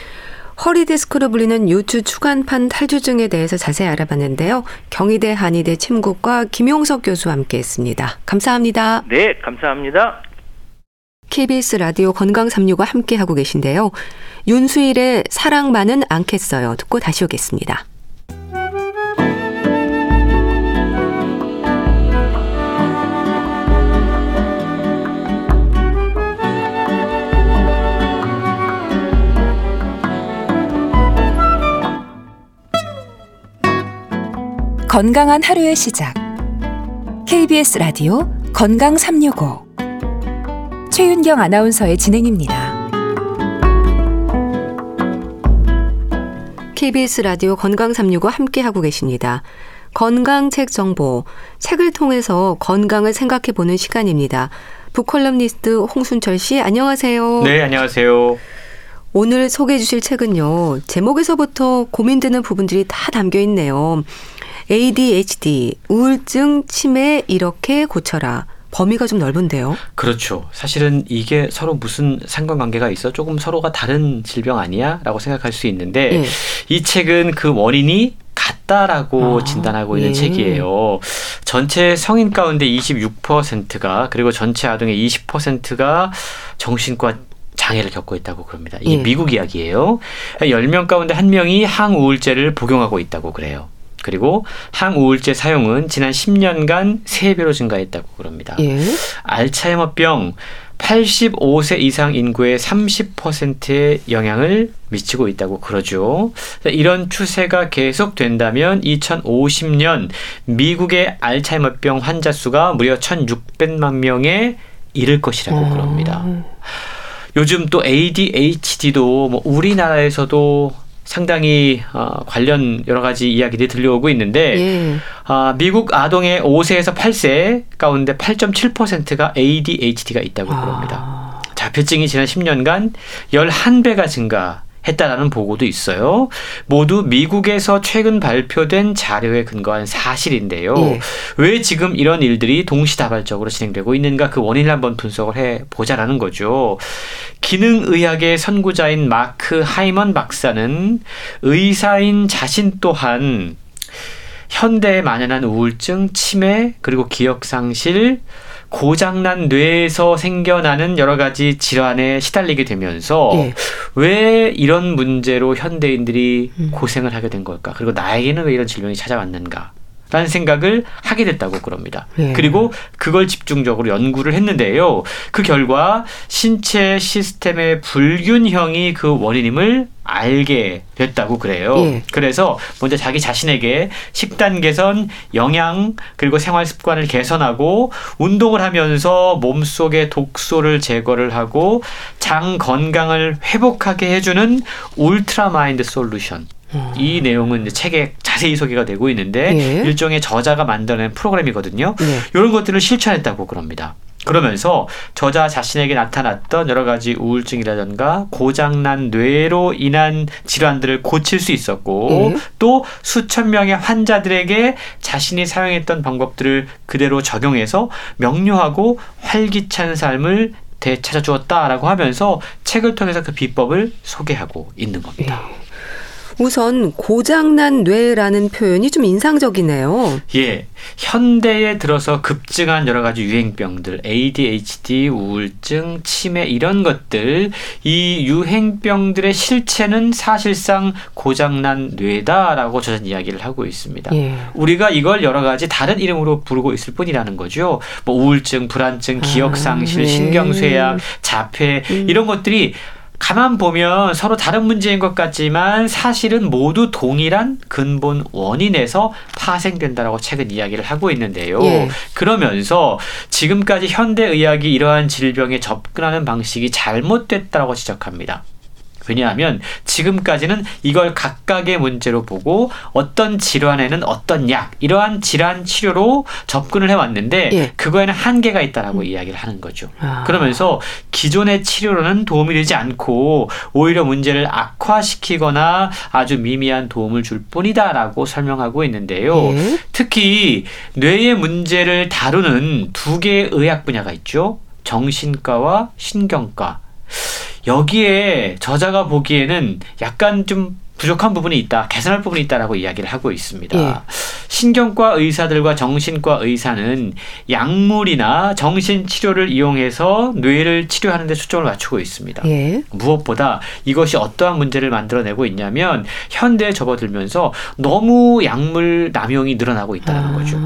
Speaker 1: 허리 디스크로 불리는 요추 추간판 탈주증에 대해서 자세히 알아봤는데요. 경희대 한의대 침구과 김용석 교수와 함께했습니다. 감사합니다.
Speaker 2: 네, 감사합니다.
Speaker 1: KBS 라디오 건강 365 함께 하고 계신데요. 윤수일의 사랑만은 않겠어요. 듣고 다시 오겠습니다.
Speaker 3: 건강한 하루의 시작. KBS 라디오 건강 365. 최윤경 아나운서의 진행입니다.
Speaker 1: KBS 라디오 건강 365 함께 하고 계십니다. 건강 책 정보, 책을 통해서 건강을 생각해 보는 시간입니다. 북컬럼니스트 홍순철 씨, 안녕하세요.
Speaker 4: 네, 안녕하세요.
Speaker 1: 오늘 소개해 주실 책은요. 제목에서부터 고민되는 부분들이 다 담겨 있네요. ADHD, 우울증, 치매 이렇게 고쳐라. 범위가 좀 넓은데요.
Speaker 4: 그렇죠. 사실은 이게 서로 무슨 상관관계가 있어? 조금 서로가 다른 질병 아니야? 라고 생각할 수 있는데
Speaker 1: 예.
Speaker 4: 이 책은 그 원인이 같다라고
Speaker 1: 아,
Speaker 4: 진단하고 있는
Speaker 1: 예.
Speaker 4: 책이에요. 전체 성인 가운데 26%가 그리고 전체 아동의 20%가 정신과 장애를 겪고 있다고 그럽니다. 이게
Speaker 1: 예.
Speaker 4: 미국 이야기예요. 10명 가운데 1명이 항우울제를 복용하고 있다고 그래요. 그리고 항우울제 사용은 지난 10년간 3배로 증가했다고 그럽니다.
Speaker 1: 예.
Speaker 4: 알츠하이머병 85세 이상 인구의 30%의 영향을 미치고 있다고 그러죠. 이런 추세가 계속된다면 2050년 미국의 알츠하이머병 환자 수가 무려 1,600만 명에 이를 것이라고
Speaker 1: 어.
Speaker 4: 그럽니다. 요즘 또 ADHD도 뭐 우리나라에서도 상당히 어, 관련 여러 가지 이야기들이 들려오고 있는데
Speaker 1: 예.
Speaker 4: 아, 미국 아동의 5세에서 8세 가운데 8.7%가 ADHD가 있다고 그럽니다.
Speaker 1: 아,
Speaker 4: 자폐증이 지난 10년간 11배가 증가 했다라는 보고도 있어요. 모두 미국에서 최근 발표된 자료에 근거한 사실인데요.
Speaker 1: 예.
Speaker 4: 왜 지금 이런 일들이 동시다발적으로 진행되고 있는가 그 원인을 한번 분석을 해 보자라는 거죠. 기능의학의 선구자인 마크 하이먼 박사는 의사인 자신 또한 현대에 만연한 우울증, 치매, 그리고 기억상실, 고장난 뇌에서 생겨나는 여러 가지 질환에 시달리게 되면서
Speaker 1: 예.
Speaker 4: 왜 이런 문제로 현대인들이
Speaker 1: 음.
Speaker 4: 고생을 하게 된 걸까? 그리고 나에게는 왜 이런 질병이 찾아왔는가? 라는 생각을 하게 됐다고 그럽니다.
Speaker 1: 예.
Speaker 4: 그리고 그걸 집중적으로 연구를 했는데요. 그 결과 신체 시스템의 불균형이 그 원인임을 알게 됐다고 그래요.
Speaker 1: 예.
Speaker 4: 그래서 먼저 자기 자신에게 식단 개선, 영양, 그리고 생활 습관을 개선하고 운동을 하면서 몸속의 독소를 제거를 하고 장 건강을 회복하게 해주는 울트라 마인드 솔루션. 이 내용은 이제 책에 자세히 소개가 되고 있는데
Speaker 1: 예.
Speaker 4: 일종의 저자가 만드는 프로그램이거든요.
Speaker 1: 네.
Speaker 4: 이런 것들을 실천했다고 그럽니다. 그러면서 저자 자신에게 나타났던 여러 가지 우울증이라든가 고장난 뇌로 인한 질환들을 고칠 수 있었고
Speaker 1: 예.
Speaker 4: 또 수천 명의 환자들에게 자신이 사용했던 방법들을 그대로 적용해서 명료하고 활기찬 삶을 되찾아 주었다라고 하면서 책을 통해서 그 비법을 소개하고 있는 겁니다.
Speaker 1: 우선 고장난 뇌라는 표현이 좀 인상적이네요.
Speaker 4: 예. 현대에 들어서 급증한 여러 가지 유행병들, ADHD, 우울증, 치매 이런 것들, 이 유행병들의 실체는 사실상 고장난 뇌다라고 저는 이야기를 하고 있습니다.
Speaker 1: 예.
Speaker 4: 우리가 이걸 여러 가지 다른 이름으로 부르고 있을 뿐이라는 거죠. 뭐 우울증, 불안증, 기억 상실,
Speaker 1: 네.
Speaker 4: 신경 쇠약, 자폐 이런 것들이 가만 보면 서로 다른 문제인 것 같지만 사실은 모두 동일한 근본 원인에서 파생된다라고 책은 이야기를 하고 있는데요.
Speaker 1: 예.
Speaker 4: 그러면서 지금까지 현대 의학이 이러한 질병에 접근하는 방식이 잘못됐다고 지적합니다. 왜냐하면 지금까지는 이걸 각각의 문제로 보고 어떤 질환에는 어떤 약 이러한 질환 치료로 접근을 해왔는데
Speaker 1: 예.
Speaker 4: 그거에는 한계가 있다라고 이야기를 하는 거죠.
Speaker 1: 아.
Speaker 4: 그러면서 기존의 치료로는 도움이 되지 않고 오히려 문제를 악화시키거나 아주 미미한 도움을 줄 뿐이다라고 설명하고 있는데요.
Speaker 1: 예.
Speaker 4: 특히 뇌의 문제를 다루는 두 개의 의학 분야가 있죠. 정신과와 신경과. 여기에 저자가 보기에는 약간 좀 부족한 부분이 있다, 개선할 부분이 있다라고 이야기를 하고 있습니다.
Speaker 1: 예.
Speaker 4: 신경과 의사들과 정신과 의사는 약물이나 정신 치료를 이용해서 뇌를 치료하는 데 초점을 맞추고 있습니다.
Speaker 1: 예.
Speaker 4: 무엇보다 이것이 어떠한 문제를 만들어내고 있냐면 현대에 접어들면서 너무 약물 남용이 늘어나고 있다는
Speaker 1: 아.
Speaker 4: 거죠.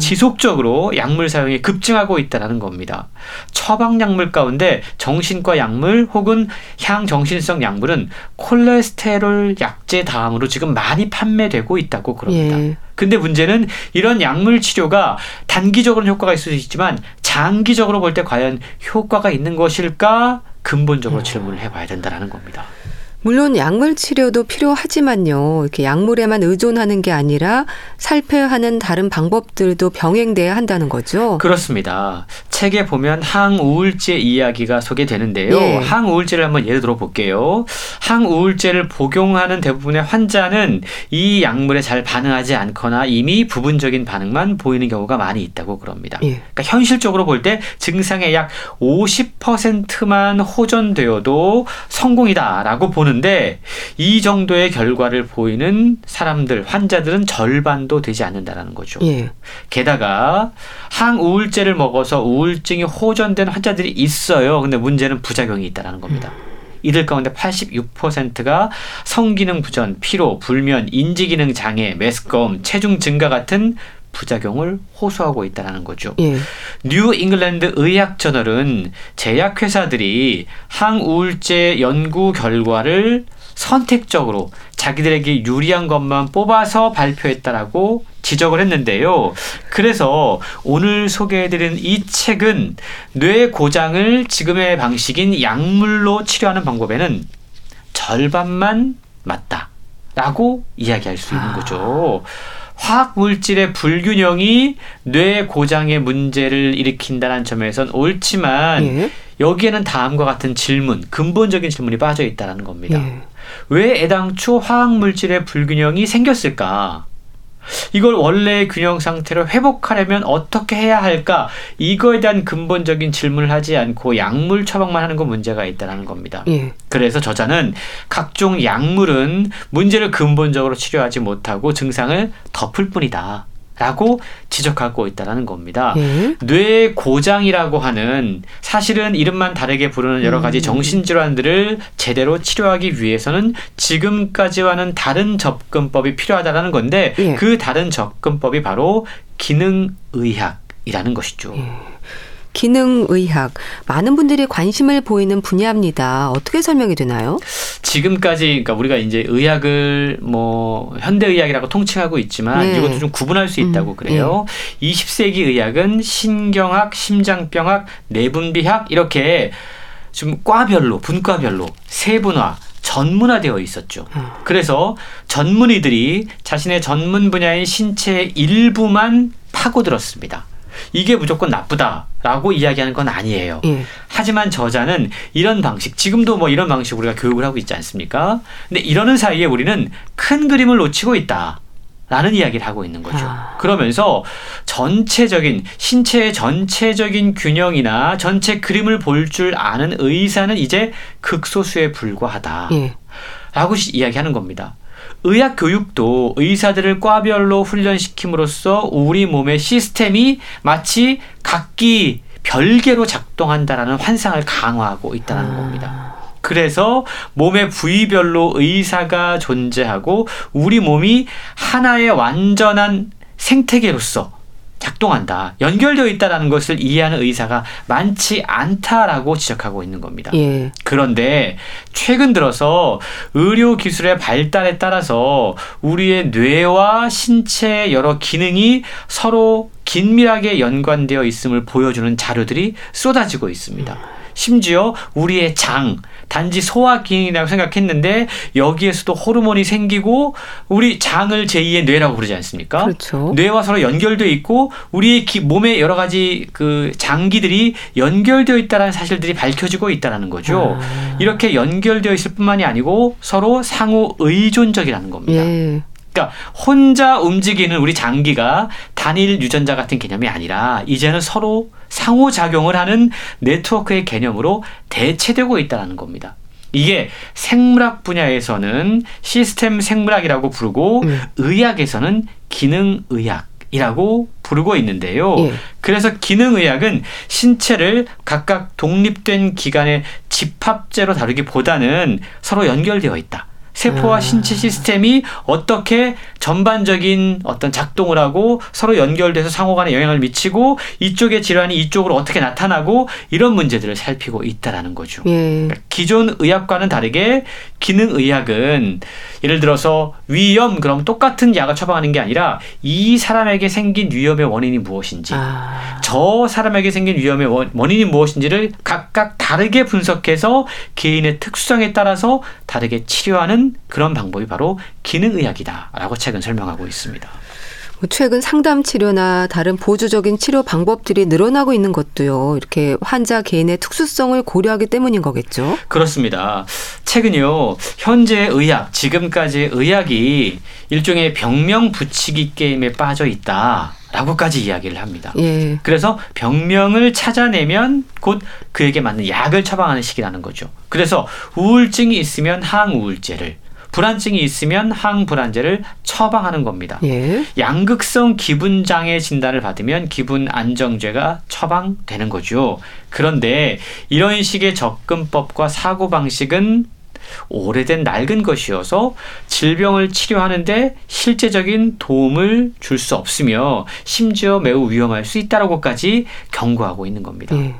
Speaker 4: 지속적으로 약물 사용이 급증하고 있다는 겁니다. 처방 약물 가운데 정신과 약물 혹은 향정신성 약물은 콜레스테롤 약제 다음으로 지금 많이 판매되고 있다고 그럽니다.
Speaker 1: 예.
Speaker 4: 근데 문제는 이런 약물 치료가 단기적으로는 효과가 있을 수 있지만 장기적으로 볼 때 과연 효과가 있는 것일까 근본적으로 질문을 해봐야 된다라는 겁니다.
Speaker 1: 물론 약물 치료도 필요하지만요. 이렇게 약물에만 의존하는 게 아니라 살펴야 하는 다른 방법들도 병행돼야 한다는 거죠.
Speaker 4: 그렇습니다. 책에 보면 항우울제 이야기가 소개되는데요.
Speaker 1: 예.
Speaker 4: 항우울제를 한번 예를 들어 볼게요. 항우울제를 복용하는 대부분의 환자는 이 약물에 잘 반응하지 않거나 이미 부분적인 반응만 보이는 경우가 많이 있다고 그럽니다.
Speaker 1: 예.
Speaker 4: 그러니까 현실적으로 볼 때 증상의 약 50%만 호전되어도 성공이다라고 보는 데 이 정도의 결과를 보이는 사람들, 환자들은 절반도 되지 않는다라는 거죠.
Speaker 1: 예.
Speaker 4: 게다가 항우울제를 먹어서 우울증이 호전된 환자들이 있어요. 근데 문제는 부작용이 있다라는 겁니다. 이들 가운데 86%가 성기능 부전, 피로, 불면, 인지기능 장애, 메스꺼움, 체중 증가 같은 부작용을 호소하고 있다는 거죠.
Speaker 1: 예.
Speaker 4: 뉴 잉글랜드 의학 저널은 제약회사들이 항우울제 연구 결과를 선택적으로 자기들에게 유리한 것만 뽑아서 발표했다라고 지적을 했는데요. 그래서 오늘 소개해드린 이 책은 뇌 고장을 지금의 방식인 약물로 치료하는 방법에는 절반만 맞다라고 이야기할 수 있는 거죠. 화학 물질의 불균형이 뇌 고장의 문제를 일으킨다는 점에선 옳지만
Speaker 1: 예.
Speaker 4: 여기에는 다음과 같은 질문, 근본적인 질문이 빠져 있다는 겁니다.
Speaker 1: 예.
Speaker 4: 왜 애당초 화학 물질의 불균형이 생겼을까? 이걸 원래의 균형 상태로 회복하려면 어떻게 해야 할까? 이거에 대한 근본적인 질문을 하지 않고 약물 처방만 하는 건 문제가 있다는 겁니다.
Speaker 1: 예.
Speaker 4: 그래서 저자는 각종 약물은 문제를 근본적으로 치료하지 못하고 증상을 덮을 뿐이다. 라고 지적하고 있다는 겁니다.
Speaker 1: 예.
Speaker 4: 뇌 고장이라고 하는 사실은 이름만 다르게 부르는 여러 가지
Speaker 1: 음.
Speaker 4: 정신질환들을 제대로 치료하기 위해서는 지금까지와는 다른 접근법이 필요하다라는 건데
Speaker 1: 예.
Speaker 4: 그 다른 접근법이 바로 기능의학이라는 것이죠.
Speaker 1: 예. 기능의학 많은 분들이 관심을 보이는 분야입니다. 어떻게 설명이 되나요?
Speaker 4: 지금까지 그러니까 우리가 이제 의학을 뭐 현대의학이라고 통칭하고 있지만
Speaker 1: 네.
Speaker 4: 이것도 좀 구분할 수 있다고
Speaker 1: 음,
Speaker 4: 그래요. 20세기 의학은 신경학, 심장병학, 내분비학 이렇게 좀 과별로 분과별로 세분화 전문화되어 있었죠.
Speaker 1: 아.
Speaker 4: 그래서 전문의들이 자신의 전문 분야인 신체의 일부만 파고들었습니다. 이게 무조건 나쁘다라고 이야기하는 건 아니에요.
Speaker 1: 예.
Speaker 4: 하지만 저자는 이런 방식, 지금도 뭐 이런 방식 우리가 교육을 하고 있지 않습니까? 근데 이러는 사이에 우리는 큰 그림을 놓치고 있다. 라는 이야기를 하고 있는 거죠.
Speaker 1: 아.
Speaker 4: 그러면서 전체적인, 신체의 전체적인 균형이나 전체 그림을 볼 줄 아는 의사는 이제 극소수에 불과하다.
Speaker 1: 예.
Speaker 4: 라고 시- 이야기하는 겁니다. 의학 교육도 의사들을 과별로 훈련시킴으로써 우리 몸의 시스템이 마치 각기 별개로 작동한다라는 환상을 강화하고 있다는
Speaker 1: 아.
Speaker 4: 겁니다. 그래서 몸의 부위별로 의사가 존재하고 우리 몸이 하나의 완전한 생태계로서 작동한다. 연결되어 있다라는 것을 이해하는 의사가 많지 않다라고 지적하고 있는 겁니다.
Speaker 1: 예.
Speaker 4: 그런데 최근 들어서 의료 기술의 발달에 따라서 우리의 뇌와 신체의 여러 기능이 서로 긴밀하게 연관되어 있음을 보여주는 자료들이 쏟아지고 있습니다. 심지어 우리의 장, 단지 소화 기능이라고 생각했는데 여기에서도 호르몬이 생기고 우리 장을 제2의 뇌라고 부르지 않습니까?
Speaker 1: 그렇죠.
Speaker 4: 뇌와 서로 연결되어 있고 우리의 기, 몸의 여러 가지 그 장기들이 연결되어 있다는 사실들이 밝혀지고 있다는 거죠.
Speaker 1: 아.
Speaker 4: 이렇게 연결되어 있을 뿐만이 아니고 서로 상호 의존적이라는 겁니다.
Speaker 1: 예.
Speaker 4: 그러니까 혼자 움직이는 우리 장기가 단일 유전자 같은 개념이 아니라 이제는 서로 상호작용을 하는 네트워크의 개념으로 대체되고 있다는 겁니다. 이게 생물학 분야에서는 시스템 생물학이라고 부르고
Speaker 1: 음.
Speaker 4: 의학에서는 기능의학 이라고 부르고 있는데요.
Speaker 1: 예.
Speaker 4: 그래서 기능의학은 신체를 각각 독립된 기관의 집합제로 다루기보다는 서로 연결되어 있다. 세포와
Speaker 1: 아.
Speaker 4: 신체 시스템이 어떻게 전반적인 어떤 작동을 하고 서로 연결돼서 상호간에 영향을 미치고 이쪽의 질환이 이쪽으로 어떻게 나타나고 이런 문제들을 살피고 있다라는 거죠.
Speaker 1: 예.
Speaker 4: 기존 의학과는 다르게 기능 의학은 예를 들어서 위염 그럼 똑같은 약을 처방하는 게 아니라 이 사람에게 생긴 위염의 원인이 무엇인지
Speaker 1: 아.
Speaker 4: 저 사람에게 생긴 위험의 원- 원인이 무엇인지를 각각 다르게 분석해서 개인의 특수성에 따라서 다르게 치료하는 그런 방법이 바로 기능의학이다라고 책은 설명하고 있습니다.
Speaker 1: 뭐 최근 상담 치료나 다른 보조적인 치료 방법들이 늘어나고 있는 것도요. 이렇게 환자 개인의 특수성을 고려하기 때문인 거겠죠.
Speaker 4: 그렇습니다. 최근요, 현재 의학, 지금까지 의학이 일종의 병명 붙이기 게임에 빠져 있다. 라고까지 이야기를 합니다.
Speaker 1: 예.
Speaker 4: 그래서 병명을 찾아내면 곧 그에게 맞는 약을 처방하는 시기라는 거죠. 그래서 우울증이 있으면 항우울제를, 불안증이 있으면 항불안제를 처방하는 겁니다.
Speaker 1: 예.
Speaker 4: 양극성 기분 장애 진단을 받으면 기분 안정제가 처방되는 거죠. 그런데 이런 식의 접근법과 사고 방식은 오래된 낡은 것이어서 질병을 치료하는데 실제적인 도움을 줄 수 없으며 심지어 매우 위험할 수 있다라고까지 경고하고 있는 겁니다.
Speaker 1: 예.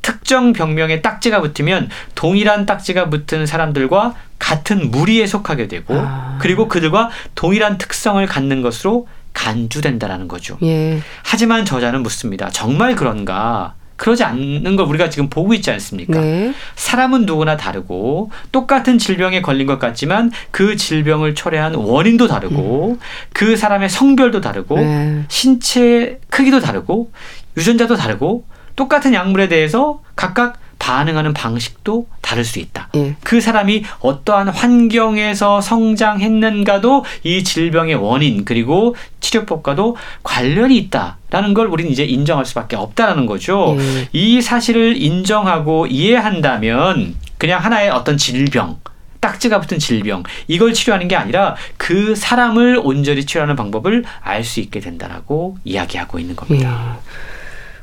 Speaker 4: 특정 병명에 딱지가 붙으면 동일한 딱지가 붙은 사람들과 같은 무리에 속하게 되고
Speaker 1: 아.
Speaker 4: 그리고 그들과 동일한 특성을 갖는 것으로 간주된다라는 거죠.
Speaker 1: 예.
Speaker 4: 하지만 저자는 묻습니다. 정말 그런가? 그러지 않는 걸 우리가 지금 보고 있지 않습니까?
Speaker 1: 네.
Speaker 4: 사람은 누구나 다르고 똑같은 질병에 걸린 것 같지만 그 질병을 초래한 원인도 다르고 그 사람의 성별도 다르고
Speaker 1: 네.
Speaker 4: 신체 크기도 다르고 유전자도 다르고 똑같은 약물에 대해서 각각 반응하는 방식도 다를 수 있다.
Speaker 1: 예.
Speaker 4: 그 사람이 어떠한 환경에서 성장했는가도 이 질병의 원인 그리고 치료법과도 관련이 있다라는 걸 우리는 이제 인정할 수밖에 없다라는 거죠.
Speaker 1: 예.
Speaker 4: 이 사실을 인정하고 이해한다면 그냥 하나의 어떤 질병 딱지가 붙은 질병 이걸 치료하는 게 아니라 그 사람을 온전히 치료하는 방법을 알 수 있게 된다라고 이야기하고 있는 겁니다.
Speaker 1: 예.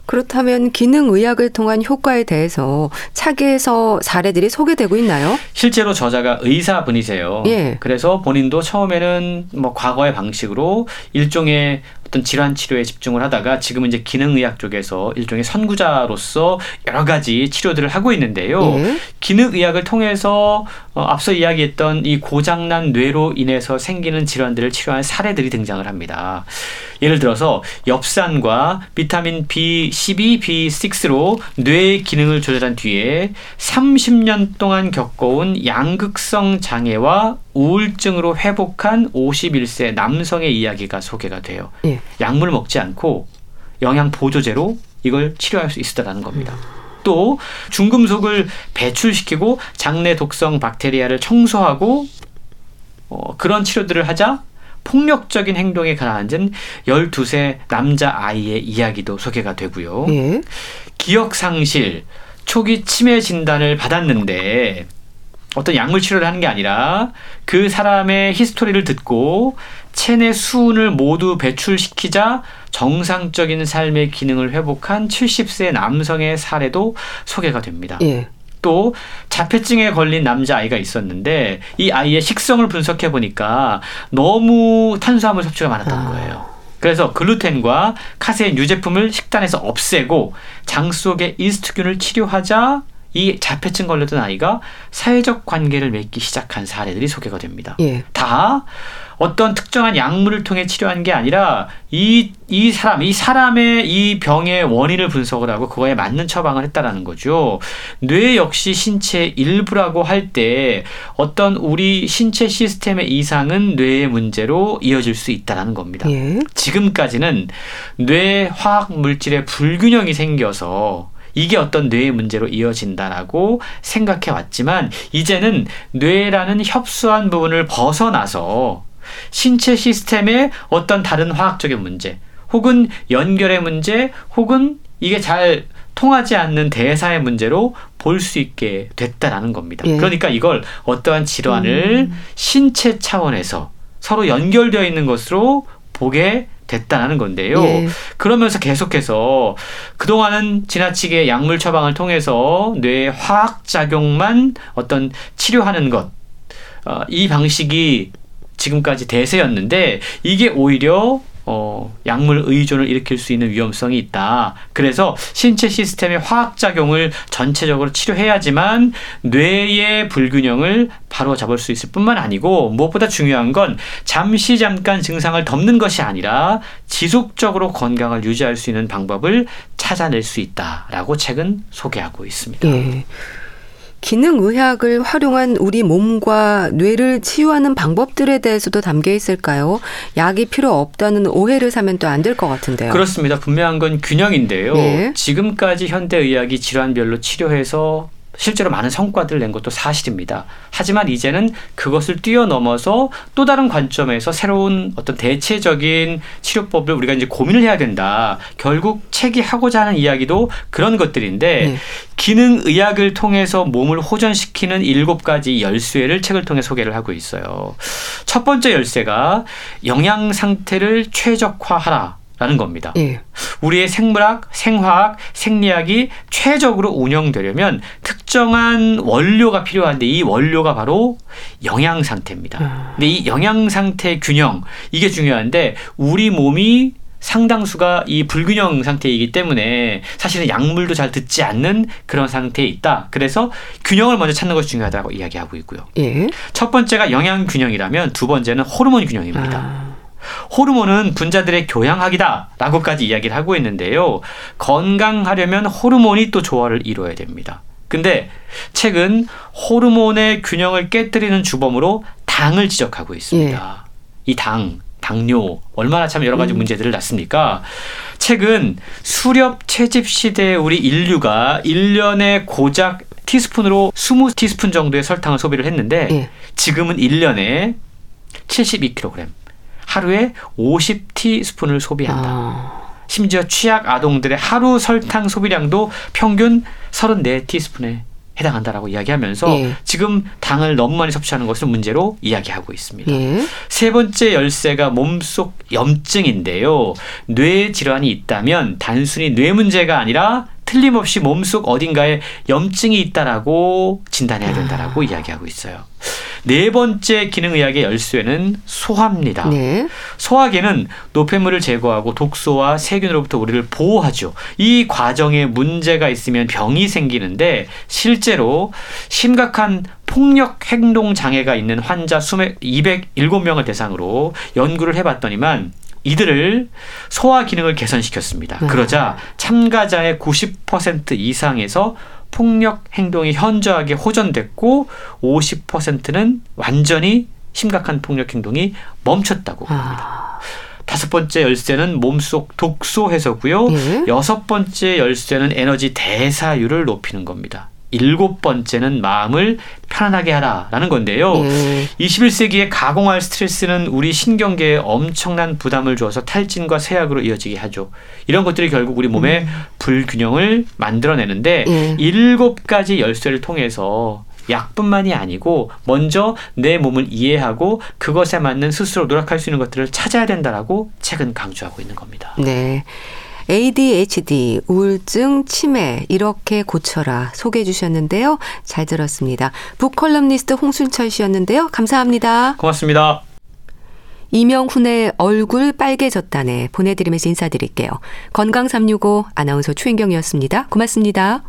Speaker 1: 그렇다면 기능 의학을 통한 효과에 대해서 차기에서 사례들이 소개되고 있나요?
Speaker 4: 실제로 저자가 의사분이세요.
Speaker 1: 예.
Speaker 4: 그래서 본인도 처음에는 뭐 과거의 방식으로 일종의 어떤 질환 치료에 집중을 하다가 지금은 이제 기능의학 쪽에서 일종의 선구자로서 여러 가지 치료들을 하고 있는데요.
Speaker 1: 예.
Speaker 4: 기능의학을 통해서 어, 앞서 이야기했던 이 고장난 뇌로 인해서 생기는 질환들을 치료한 사례들이 등장을 합니다. 예를 들어서 엽산과 비타민 B12, B6로 뇌의 기능을 조절한 뒤에 30년 동안 겪어온 양극성 장애와 우울증으로 회복한 51세 남성의 이야기가 소개가 돼요.
Speaker 1: 예.
Speaker 4: 약물 먹지 않고 영양 보조제로 이걸 치료할 수 있었다는 겁니다. 또 중금속을 배출시키고 장내 독성 박테리아를 청소하고 어, 그런 치료들을 하자 폭력적인 행동에 가라앉은 12세 남자 아이의 이야기도 소개가 되고요.
Speaker 1: 예.
Speaker 4: 기억 상실, 초기 치매 진단을 받았는데 어떤 약물 치료를 하는 게 아니라 그 사람의 히스토리를 듣고 체내 수은을 모두 배출시키자 정상적인 삶의 기능을 회복한 70세 남성의 사례도 소개가 됩니다.
Speaker 1: 예.
Speaker 4: 또 자폐증에 걸린 남자 아이가 있었는데 이 아이의 식성을 분석해 보니까 너무 탄수화물 섭취가 많았다는
Speaker 1: 아.
Speaker 4: 거예요. 그래서 글루텐과 카세인 유제품을 식단에서 없애고 장 속의 이스트균을 치료하자 이 자폐증 걸렸던 아이가 사회적 관계를 맺기 시작한 사례들이 소개가 됩니다.
Speaker 1: 예.
Speaker 4: 다 어떤 특정한 약물을 통해 치료한 게 아니라 이, 이 사람, 이 사람의 이 병의 원인을 분석을 하고 그거에 맞는 처방을 했다라는 거죠. 뇌 역시 신체의 일부라고 할 때 어떤 우리 신체 시스템의 이상은 뇌의 문제로 이어질 수 있다라는 겁니다.
Speaker 1: 예.
Speaker 4: 지금까지는 뇌 화학 물질의 불균형이 생겨서 이게 어떤 뇌의 문제로 이어진다라고 생각해 왔지만 이제는 뇌라는 협소한 부분을 벗어나서 신체 시스템의 어떤 다른 화학적인 문제 혹은 연결의 문제 혹은 이게 잘 통하지 않는 대사의 문제로 볼 수 있게 됐다라는 겁니다.
Speaker 1: 예.
Speaker 4: 그러니까 이걸 어떠한 질환을 신체 차원에서 서로 연결되어 있는 것으로 보게 됐다는 건데요.
Speaker 1: 예.
Speaker 4: 그러면서 계속해서 그동안은 지나치게 약물 처방을 통해서 뇌의 화학 작용만 어떤 치료하는 것, 어, 이 방식이 지금까지 대세였는데 이게 오히려 어, 약물 의존을 일으킬 수 있는 위험성이 있다. 그래서 신체 시스템의 화학 작용을 전체적으로 치료해야지만 뇌의 불균형을 바로 잡을 수 있을 뿐만 아니고 무엇보다 중요한 건 잠시 잠깐 증상을 덮는 것이 아니라 지속적으로 건강을 유지할 수 있는 방법을 찾아낼 수 있다라고 책은 소개하고 있습니다.
Speaker 1: 예. 기능의학을 활용한 우리 몸과 뇌를 치유하는 방법들에 대해서도 담겨 있을까요? 약이 필요 없다는 오해를 사면 또 안 될 것 같은데요.
Speaker 4: 그렇습니다. 분명한 건 균형인데요.
Speaker 1: 네.
Speaker 4: 지금까지 현대의학이 질환별로 치료해서 실제로 많은 성과들을 낸 것도 사실입니다. 하지만 이제는 그것을 뛰어넘어서 또 다른 관점에서 새로운 어떤 대체적인 치료법을 우리가 이제 고민을 해야 된다. 결국 책이 하고자 하는 이야기도 그런 것들인데
Speaker 1: 네.
Speaker 4: 기능 의학을 통해서 몸을 호전시키는 일곱 가지 열쇠를 책을 통해 소개를 하고 있어요. 첫 번째 열쇠가 영양 상태를 최적화하라. 라는 겁니다.
Speaker 1: 예.
Speaker 4: 우리의 생물학, 생화학, 생리학이 최적으로 운영되려면 특정한 원료가 필요한데 이 원료가 바로 영양 상태입니다. 근데 이 영양 상태 균형 이게 중요한데 우리 몸이 상당수가 이 불균형 상태이기 때문에 사실은 약물도 잘 듣지 않는 그런 상태에 있다. 그래서 균형을 먼저 찾는 것이 중요하다고 이야기하고 있고요.
Speaker 1: 예.
Speaker 4: 첫 번째가 영양 균형이라면 두 번째는 호르몬 균형입니다.
Speaker 1: 아,
Speaker 4: 호르몬은 분자들의 교양학이다라고까지 이야기를 하고 있는데요. 건강하려면 호르몬이 또 조화를 이루어야 됩니다. 근데 책은 호르몬의 균형을 깨뜨리는 주범으로 당을 지적하고 있습니다. 이 당, 당뇨 얼마나 참 여러 가지 문제들을 낳습니까? 책은 수렵 채집 시대의 우리 인류가 1년에 고작 티스푼으로 20티스푼 정도의 설탕을 소비를 했는데
Speaker 1: 예.
Speaker 4: 지금은 1년에 72kg, 하루에 50티스푼을 소비한다.
Speaker 1: 아,
Speaker 4: 심지어 취약 아동들의 하루 설탕 소비량도 평균 34티스푼에 해당한다라고 이야기하면서
Speaker 1: 예.
Speaker 4: 지금 당을 너무 많이 섭취하는 것을 문제로 이야기하고 있습니다.
Speaker 1: 예.
Speaker 4: 세 번째 열쇠가 몸속 염증인데요. 뇌 질환이 있다면 단순히 뇌 문제가 아니라 틀림없이 몸속 어딘가에 염증이 있다라고 진단해야 된다라고 이야기하고 있어요. 네 번째 기능의학의 열쇠는 소화입니다.
Speaker 1: 네.
Speaker 4: 소화기는 노폐물을 제거하고 독소와 세균으로부터 우리를 보호하죠. 이 과정에 문제가 있으면 병이 생기는데 실제로 심각한 폭력 행동 장애가 있는 환자 수백 207명을 대상으로 연구를 해봤더니만 이들을 소화 기능을 개선시켰습니다.
Speaker 1: 네.
Speaker 4: 그러자 참가자의 90% 이상에서 폭력 행동이 현저하게 호전됐고 50%는 완전히 심각한 폭력 행동이 멈췄다고 합니다.
Speaker 1: 아.
Speaker 4: 다섯 번째 열쇠는 몸속 독소 해소고요.
Speaker 1: 예.
Speaker 4: 여섯 번째 열쇠는 에너지 대사율을 높이는 겁니다. 일곱 번째는 마음을 편안하게 하라라는 건데요.
Speaker 1: 예.
Speaker 4: 21세기의 가공할 스트레스는 우리 신경계에 엄청난 부담을 주어서 탈진과 쇠약으로 이어지게 하죠. 이런 것들이 결국 우리 몸의 불균형을 만들어내는데
Speaker 1: 예.
Speaker 4: 일곱 가지 열쇠를 통해서 약뿐만이 아니고 먼저 내 몸을 이해하고 그것에 맞는 스스로 노력할 수 있는 것들을 찾아야 된다라고 책은 강조하고 있는 겁니다.
Speaker 1: 네. ADHD, 우울증, 치매 이렇게 고쳐라 소개해 주셨는데요. 잘 들었습니다. 북컬럼니스트 홍순철 씨였는데요. 감사합니다.
Speaker 4: 고맙습니다.
Speaker 1: 이명훈의 얼굴 빨개졌다네 보내드리면서 인사드릴게요. 건강365 아나운서 최인경이었습니다. 고맙습니다.